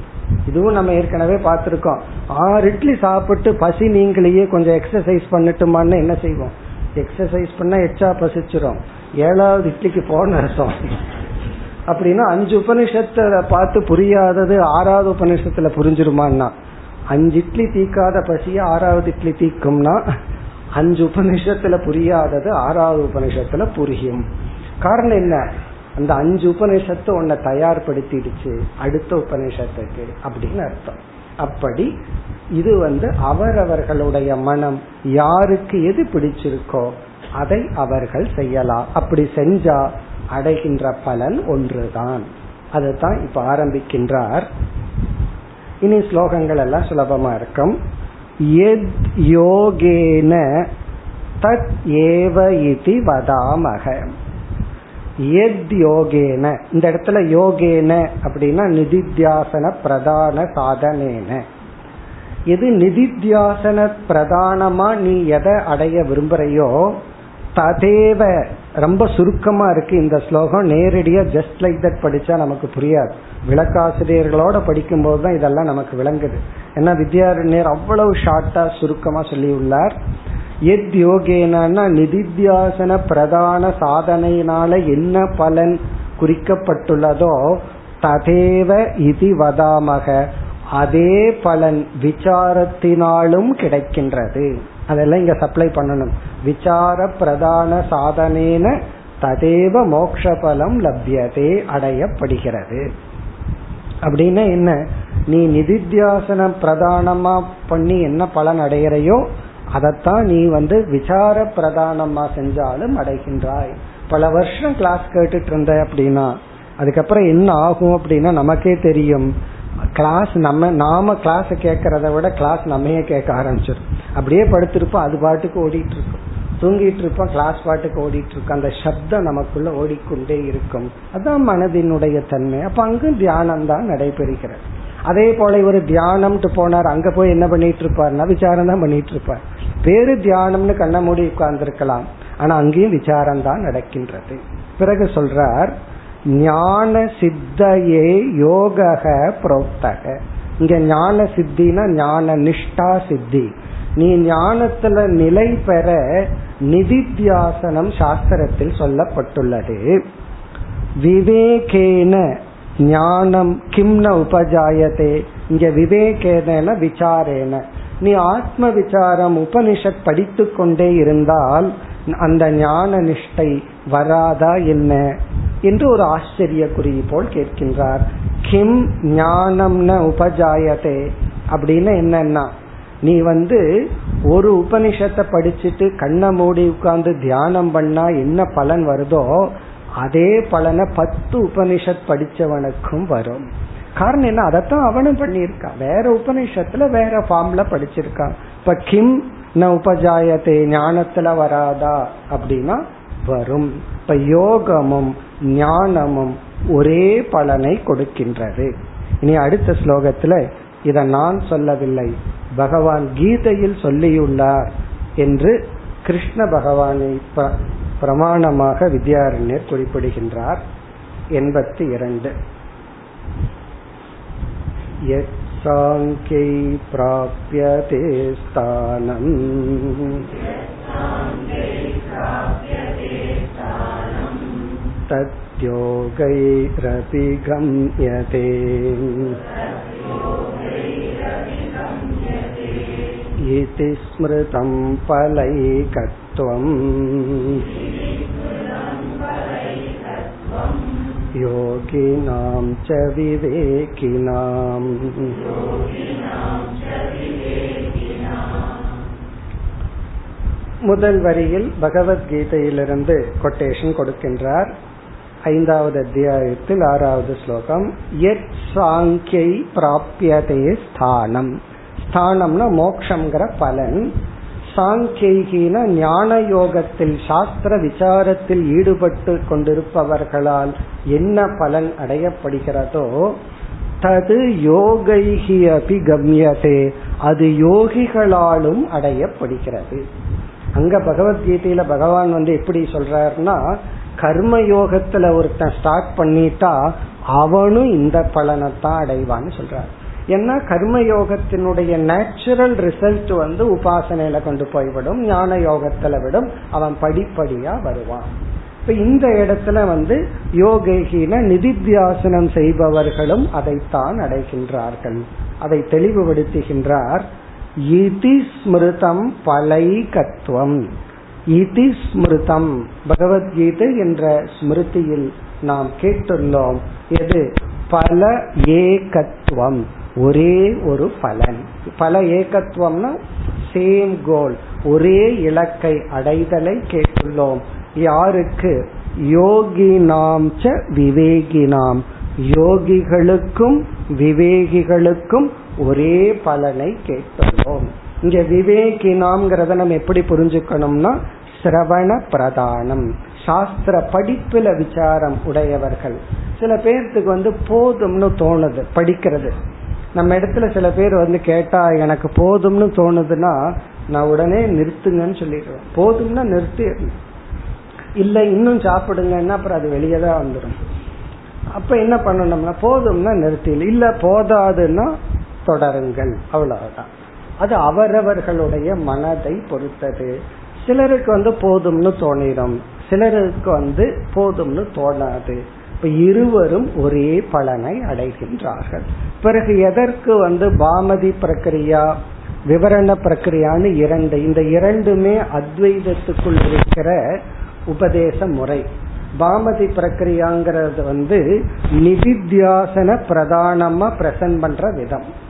இதுவும் நம்ம ஏற்கனவே பார்த்திருக்கோம். ஆறு இட்லி சாப்பிட்டு பசி நீங்களையே கொஞ்சம் எக்ஸசைஸ் பண்ணட்டுமான்னு என்ன செய்வோம்? எக்ஸசைஸ் பண்ணா எச்சா பசிச்சிரும். ஏழாவது இட்லிக்கு போன அர்த்தம். அப்படின்னா அஞ்சு உபனிஷத்தை பார்த்து புரியாதது ஆறாவது உபனிஷத்துல புரிஞ்சிருமான்னா அஞ்சு இட்லி தீக்காத பசிய ஆறாவது இட்லி தீக்கும்னா அஞ்சு உபனிஷத்துல புரியாதது ஆறாவது உபனிஷத்துல புரியும். காரணம் என்ன? அந்த அஞ்சு உபநிஷத்தை உன்னை தயார்படுத்திடுச்சு அடுத்த உபநிஷத்துக்கு அப்படின்னு அர்த்தம். அப்படி இது வந்து அவரவர்களுடைய மனம் யாருக்கு எது பிடிச்சிருக்கோ அதை அவர்கள் செய்யலாம். அப்படி செஞ்சா அடைகின்ற பலன் ஒன்றுதான். அதுதான் இப்ப ஆரம்பிக்கின்றார் இனி ஸ்லோகங்கள் எல்லாம் சுலபமா இருக்கும். எத் யோகேன தத் ஏவ இதி வதாமக. எத் யோகேன இந்த இடத்துல யோகேன அப்படின்னா நிதித்தியாசன பிரதான சாதனேன. எது நிதித்தியாசன பிரதானமா நீ எதை அடைய விரும்புறையோ ததேவ ரொம்ப சுருக்கமா இருக்கு இந்த ஸ்லோகம். நேரடியா ஜஸ்ட் லைக் தட் படிச்சா நமக்கு புரியாது. விளக்காசிரியர்களோட படிக்கும் போதுதான் இதெல்லாம் நமக்கு விளங்குது. ஏன்னா வித்யாரண்யர் அவ்வளவு ஷார்ட்டா சுருக்கமா சொல்லி உள்ளார் எத் யோகேனா நிதித்தியாசன பிரதான சாதனையினால என்ன பலன் குறிக்கப்பட்டுள்ளதோ ததேவ இதி வதாமக. அதே பலன் விசாரத்தினாலும் கிடைக்கின்றது. அதெல்லாம் இங்க சப்ளை பண்ணணும். விசார பிரதான சாதனேன ததேவ மோக்ஷ பலம் லப்யதே அடையப்படுகிறது. அப்படின்னா என்ன? நீ நிதித்தியாசனம் பிரதானமா பண்ணி என்ன பலன் அடைகிறையோ அதைத்தான் நீ வந்து விசார பிரதானமா செஞ்சாலும் அடைகின்றாய். பல வருஷம் கிளாஸ் கேட்டுட்டு இருந்த அப்படின்னா அதுக்கப்புறம் என்ன ஆகும் அப்படின்னா நமக்கே தெரியும். கிளாஸ் நம்ம நாம கிளாஸ் கேட்கறத விட கிளாஸ் நம்மையே கேட்க ஆரம்பிச்சிடும் அப்படியே படுத்திருப்போம் அது பாட்டுக்கு ஓடிட்டு இருக்கும் தூங்கிட்டு இருப்போம் கிளாஸ் பாட்டுக்கு ஓடிட்டு இருக்கும் அந்த சப்தம் நமக்குள்ள ஓடிக்கொண்டே இருக்கும். அதுதான் மனதினுடைய தன்மை. அப்ப அங்கு தியானம் தான் நடைபெறுகிறது. அதே போல இவர் தியானம்ட்டு போனார். அங்க போய் என்ன பண்ணிட்டு இருப்பார்னா விசாரம் தான் பண்ணிட்டு இருப்பார் பேரு தியானம்னு கண்ண மூடி உட்கார்ந்து இருக்கலாம் ஆனா அங்கேயும் விசாரம் தான் நடக்கின்றது. பிறகு சொல்றார் ஞான சித்தையே யோக புரோக்தக இங்க ஞான சித்தினா ஞான நிஷ்டா சித்தி நீ ஞானத்துல நிலை பெற நிதித்தியாசனம் சாஸ்திரத்தில் சொல்லப்பட்டுள்ளது. விவேகேன ஞானம் கிம்ன உபஜாயதே. இங்க விவேகேன விசாரேன. நீ ஆத்ம விசாரம் உபனிஷத் படித்து கொண்டே இருந்தால் அந்த ஞான நிஷ்டை வராதா என்ன? என்று ஒரு ஆச்சரிய குறி போல் கேட்கின்றார். கிம் ஞானம்ன உபஜாயதே. அப்படின்னு என்னன்னா நீ வந்து ஒரு உபனிஷத்தை படிச்சுட்டு கண்ணை மூடி உட்கார்ந்து தியானம் பண்ணா என்ன பலன் வருதோ அதே பலனை பத்து உபனிஷத் படிச்சவனுக்கும் வரும். காரணம் என்ன? அதைத்தான் அவனும் பண்ணியிருக்கான். வேற உபனிஷத்துல வேற ஃபார்ம்ல படிச்சிருக்கான் இப்ப கிம் ந உபஜாயத்தை ஞானத்துல வராதா அப்படின்னா வரும். இப்ப யோகமும் ஞானமும் ஒரே பலனை கொடுக்கின்றது இனி அடுத்த ஸ்லோகத்துல இத நான் சொல்லவில்லை பகவான் கீதையில் சொல்லியுள்ளார் என்று கிருஷ்ண பகவானை பிரமாணமாக வித்யாரண்யர் குறிப்பிடுகின்றார் எண்பத்தி இரண்டு यत्साङ्ख्यै प्राप्यते स्थानम् तद्योगैरपि गम्यते इति स्मृतं फलैकत्वम् योगिनां च विवेकिनाम् முதல் வரியில் பகவத்கீதையிலிருந்து கொட்டேஷன் கொடுக்கின்றார் ஐந்தாவது அத்தியாயத்தில் ஆறாவது ஸ்லோகம் எத் சாங்கியை பிராபியதே ஸ்தானம். ஸ்தானம்னா மோக்ஷங்கிற பலன். சாங்கியன ஞான யோகத்தில் சாஸ்திர விசாரத்தில் ஈடுபட்டு கொண்டிருப்பவர்களால் என்ன பலன் அடையப்படுகிறதோ தது யோகைகி அபி கம்யதே அது யோகிகளாலும் அடையப்படுகிறது. அங்க பகவத்கீதையில பகவான் வந்து எப்படி சொல்றாருன்னா கர்ம யோகத்துல ஒருத்தன் ஸ்டார்ட் பண்ணிட்டா அவனும் இந்த பலனை தான் அடைவான்னு சொல்றாரு. ஏன்னா கர்ம யோகத்தினுடைய நேச்சுரல் ரிசல்ட் வந்து உபாசனையில கொண்டு போய்விடும் ஞான யோகத்துல விடும் அவன் படிப்படியா வருவான். இப்ப இந்த இடத்துல வந்து யோகேகின நிதித்தியாசனம் செய்பவர்களும் அதைத்தான் அடைகின்றார்கள். அதை தெளிவுபடுத்துகின்றார் இதி ஸ்மிருதம் பலைகத்துவம் இதி ஸ்மிருதம். பகவத்கீதை என்ற ஸ்மிருதியில் நாம் கேட்டுள்ளோம் எது? பல ஏகத்துவம். ஒரே ஒரு பலன். பல ஏகத்துவம்னா சேம் கோல் ஒரே இலக்கை அடைதலை கேட்டுள்ளோம். யாருக்கு? யோகி நாம் ச விவேகினாம். யோகிகளுக்கும் விவேகிகளுக்கும் ஒரே பலனை கேட்டுள்ளோம். இங்க விவேகினாம்ங்கிறத நம்ம எப்படி புரிஞ்சுக்கணும்னா சிரவண பிரதானம். சாஸ்திர படிப்புல விசாரம் உடையவர்கள். சில பேர்த்துக்கு வந்து போதும்னு தோணுது படிக்கிறது. நம்ம இடத்துல சில பேர் வந்து கேட்டா எனக்கு போதும்னு தோணுதுன்னா நான் உடனே நிறுத்துங்கன்னு சொல்லிடுவேன். போதும்னா நிறுத்தி. இல்ல இன்னும் சாப்பிடுங்கன்னா அப்புறம் அது வெளியே தான் வந்துடும் அப்ப என்ன பண்ணணும்னா போதும்னா நிறுத்தி. இல்ல போதாதுன்னா தொடருங்கள். அவ்வளவுதான். அது அவரவர்களுடைய மனதை பொறுத்தது. சிலருக்கு வந்து போதும்னு தோணிடும். சிலருக்கு வந்து போதும்னு தோணாது. இப்ப இருவரும் ஒரே பலனை அடைகின்றார்கள். பிறகு எதற்கு வந்து பாமதி பிரக்கிரியா விவரண பிரக்கிரியான்னு இரண்டு இந்த இரண்டுமே அத்வைதத்துக்குள் இருக்கிற உபதேச முறை. பாமதி பிரக்கிரியாங்கிறது வந்து நிதித்தியாசன பிரதானமா பிரசன்ட் பண்ற விதம்.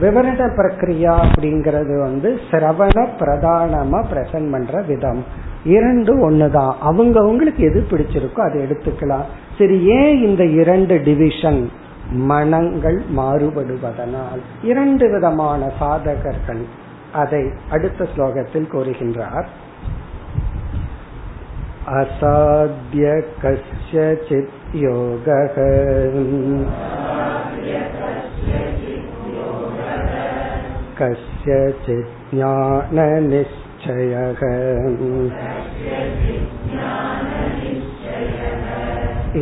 விவரண பிரக்கிரியா அப்படிங்கிறது வந்து சிரவண பிரதானமா பிரசன்ட் பண்ற விதம். இரண்டு ஒண்ணுதான். அவங்க அவங்களுக்கு எது பிடிச்சிருக்கோ அதை எடுத்துக்கலாம். சரி ஏன் இந்த இரண்டு டிவிஷன் மனங்கள் மாறுபடுவதனால்? இரண்டு விதமான சாதகர்கள் அதை அடுத்த ஸ்லோகத்தில் கூறுகின்றார். அசாத்திய கஷ்யசித் யோக कस्यचित् ज्ञाननिश्चयः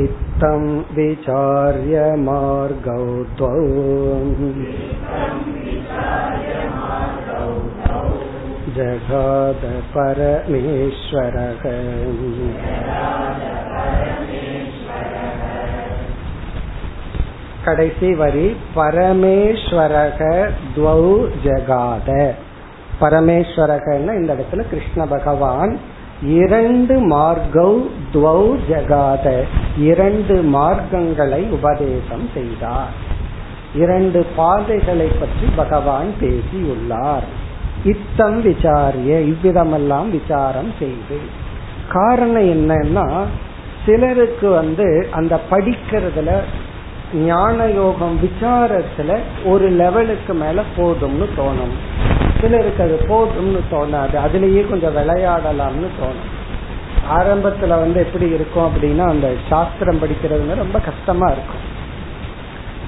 इत्थं विचार्य मार्गौ द्वौ जगाद கடைசி வரி பரமேஸ்வரக துவௌ ஜகாத. பரமேஸ்வரகன்னா இந்த இடத்துல கிருஷ்ண பகவான் இரண்டு மார்கௌ துவௌ ஜகாத இரண்டு மார்க்கங்களை உபதேசம் செய்தார். இரண்டு பாதைகளை பற்றி பகவான் பேசியுள்ளார். இத்தம் விசாரிய இவ்விதமெல்லாம் விசாரம் செய்து. காரணம் என்னன்னா சிலருக்கு வந்து அந்த படிக்கிறதுல ஞான யோகம் விசாரத்துல ஒரு லெவலுக்கு மேல போதும்னு தோணும். சிலருக்கு அது போதும்னு தோணாது. அதுலயே கொஞ்சம் விளையாடலாம்னு தோணும். ஆரம்பத்துல வந்து எப்படி இருக்கும் அப்படின்னா அந்த சாஸ்திரம் படிக்கிறது ரொம்ப கஷ்டமா இருக்கும்.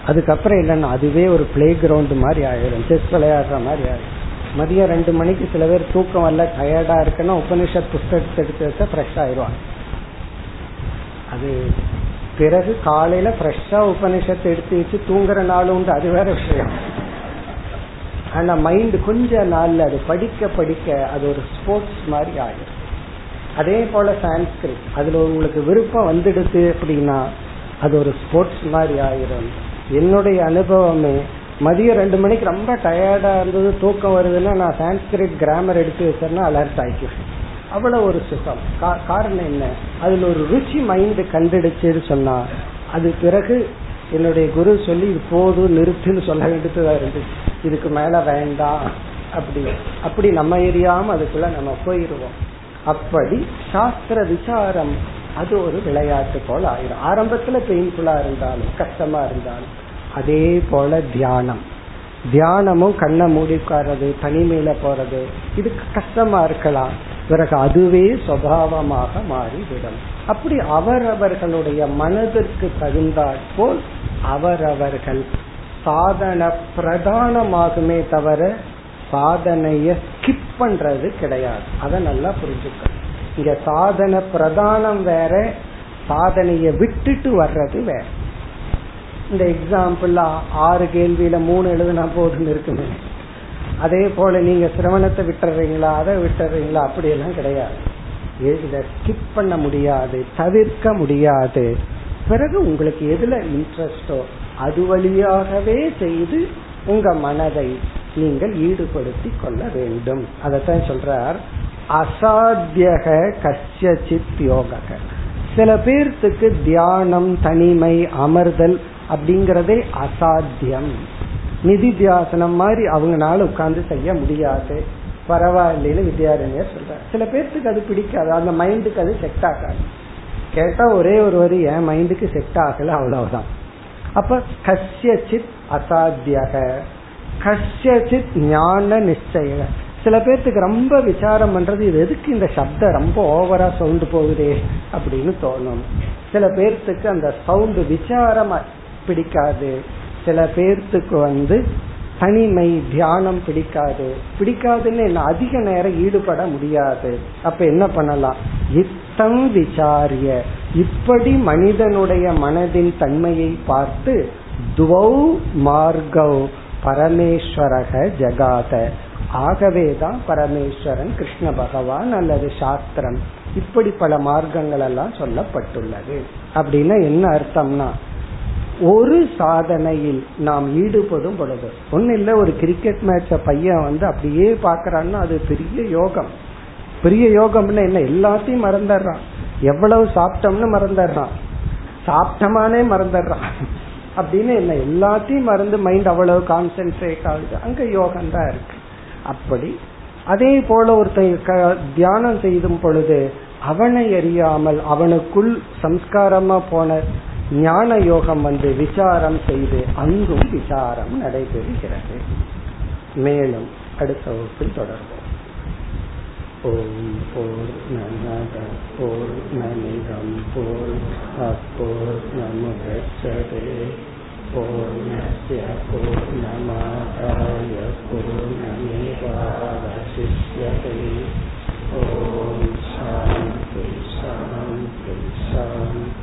அதுக்கப்புறம் இல்லைன்னா அதுவே ஒரு பிளே கிரவுண்ட் மாதிரி ஆயிரும். செஸ் விளையாடுற மாதிரி ஆயிரும். மதியம் ரெண்டு மணிக்கு சில பேர் தூக்கம் வரல டயர்டா இருக்குன்னா உபனிஷத் புஸ்தகத்தை எடுத்து வச்சா ஃப்ரெஷ் ஆயிடுவாங்க. அது பிறகு காலையில ஃப்ரெஷ்ஷா உபனிஷத்தை எடுத்து வச்சு தூங்குற நாளும் உண்டு. அது வேற விஷயம். ஆனா மைண்ட் கொஞ்ச நாள்ல அது படிக்க படிக்க அது ஒரு ஸ்போர்ட்ஸ் மாதிரி ஆயிடும் அதே போல சான்ஸ்கிரிட் அதுல உங்களுக்கு விருப்பம் வந்துடுது அப்படின்னா அது ஒரு ஸ்போர்ட்ஸ் மாதிரி ஆயிரும். என்னுடைய அனுபவமே மதியம் ரெண்டு மணிக்கு ரொம்ப டயர்டா இருந்தது தூக்கம் வருதுன்னா நான் சான்ஸ்கிரிட் கிராமர் எடுத்து வச்சேன்னா அலர்ட் ஆகிக்குவேன் அவ்வளவு ஒரு சுகம். காரணம் என்ன? அதுல ஒரு ருச்சி மைண்ட் கண்டுடுச்சுன்னு சொன்னா அது பிறகு என்னுடைய குரு சொல்லி இது போதும் நிறுத்துன்னு சொல்ல வேண்டியதா இருந்துச்சு இதுக்கு மேல வேண்டாம். அப்படி அப்படி நம்ம எரியாம அதுக்குள்ள நம்ம போயிருவோம். அப்படி சாஸ்திர விசாரம் அது ஒரு விளையாட்டு போல ஆயிரும். ஆரம்பத்துல பெயின்ஃபுல்லா இருந்தாலும் கஷ்டமா இருந்தாலும் அதே போல தியானம். தியானமும் கண்ணை மூடி உட்கார்றது தனிமையில போறது இதுக்கு கஷ்டமா இருக்கலாம். பிறகு அதுவே சுவாவமாக மாறிவிடும். அப்படி அவரவர்களுடைய மனதிற்கு தகுந்தாற் போல் அவரவர்கள் சாதன பிரதானமாகுமே தவிர சாதனைய ஸ்கிப் பண்றது கிடையாது. அதை நல்லா புரிஞ்சுக்கணும். இங்க சாதன பிரதானம் வேற சாதனைய விட்டுட்டு வர்றது வேற. இந்த எக்ஸாம்பிள் ஆறு கேள்வியில மூணு எழுதுனா போதுன்னு இருக்குமே. அதே போல நீங்க சிரவணத்தை விட்டுறீங்களா அதை விட்டுறீங்களா அப்படியெல்லாம் கிடையாது. இதை ஸ்கிப் பண்ண முடியாது தவிர்க்க முடியாது. பிறகு உங்களுக்கு எதுல இன்ட்ரெஸ்டோ அது வழியாகவே செய்து உங்க மனதை நீங்கள் ஈடுபடுத்தி கொள்ள வேண்டும். அதைத்தான் சொல்றார் அசாத்தியக கஷ்யசித் யோக சில பேர்த்துக்கு தியானம் தனிமை அமர்தல் அப்படிங்கறதே அசாத்தியம். நிதி தியாசனம் மாதிரி அவங்கனால உட்கார்ந்து செய்ய முடியாது. பரவாயில்லைன்னு வித்யாரண்யர் சொல்ற சில பேர்த்துக்கு அது பிடிக்காது. அந்த மைண்டுக்கு அது செட் ஆகாது. கேட்டா ஒரே ஒரு வரி என் மைண்டுக்கு செட் ஆகல அவ்வளவுதான். அப்ப கஷ்யசித் அசாத்தியக. கஷ்யசித் ஞான நிச்சய சில பேர்த்துக்கு ரொம்ப விசாரம் பண்றது இது எதுக்கு இந்த சப்தம் ரொம்ப ஓவரா சவுண்டு போகுதே? அப்படின்னு தோணும். சில பேர்த்துக்கு அந்த சவுண்டு விசாரம் பிடிக்காது. சில பேர்த்துக்கு வந்து தனிமை தியானம் பிடிக்காது. பிடிக்காதுன்னு என்ன? அதிக நேரம் ஈடுபட முடியாது. அப்ப என்ன பண்ணலாம்? இத்தம் விசாரிய. இப்படி மனிதனுடைய மனதின் தன்மையை பார்த்து துவௌ மார்கவ் பரமேஸ்வரக ஜகாத. ஆகவேதான் பரமேஸ்வரன் கிருஷ்ண பகவான் அல்லது சாஸ்திரம் இப்படி பல மார்க்கங்கள் எல்லாம் சொல்லப்பட்டுள்ளது. அப்படின்னா என்ன அர்த்தம்னா ஒரு சாதனையில் நாம் ஈடுபடும் பொழுது ஒன்னு இல்ல ஒரு கிரிக்கெட் மேட்ச பையன் வந்து அப்படியே பாக்குறான்னா அது பெரிய யோகம். பெரிய யோகம்னு என்ன? எல்லாத்தையும் மறந்துடுறான். எவ்வளவு சாப்பிட்டோம்னு மறந்துடுறான். சாப்பிட்டமானே மறந்துடுறான். அப்படின்னு என்ன? எல்லாத்தையும் மறந்து மைண்ட் அவ்வளவு கான்சென்ட்ரேட் ஆகுது. அங்க யோகம் தான் இருக்கு. அப்படி அதே போல ஒருத்தன் தியானம் செய்தும் பொழுது அவனை அறியாமல் அவனுக்குள் சம்ஸ்காரமா போன ஞான யோகம் வந்து விசாரம் செய்து அங்கும் விசாரம் நடைபெறுகிறது. மேலும் அடுத்த வகுப்பில் தொடர்போம் ஓம் போர் நமத போர் நமிதம் போர் அப்போர் நமுதச்சதே பூர்ணய பூர்ணமாதாய பூர்ணமேவாவசிஷ்யதே. ஓம் சாந்தி சாந்தி சாந்தி.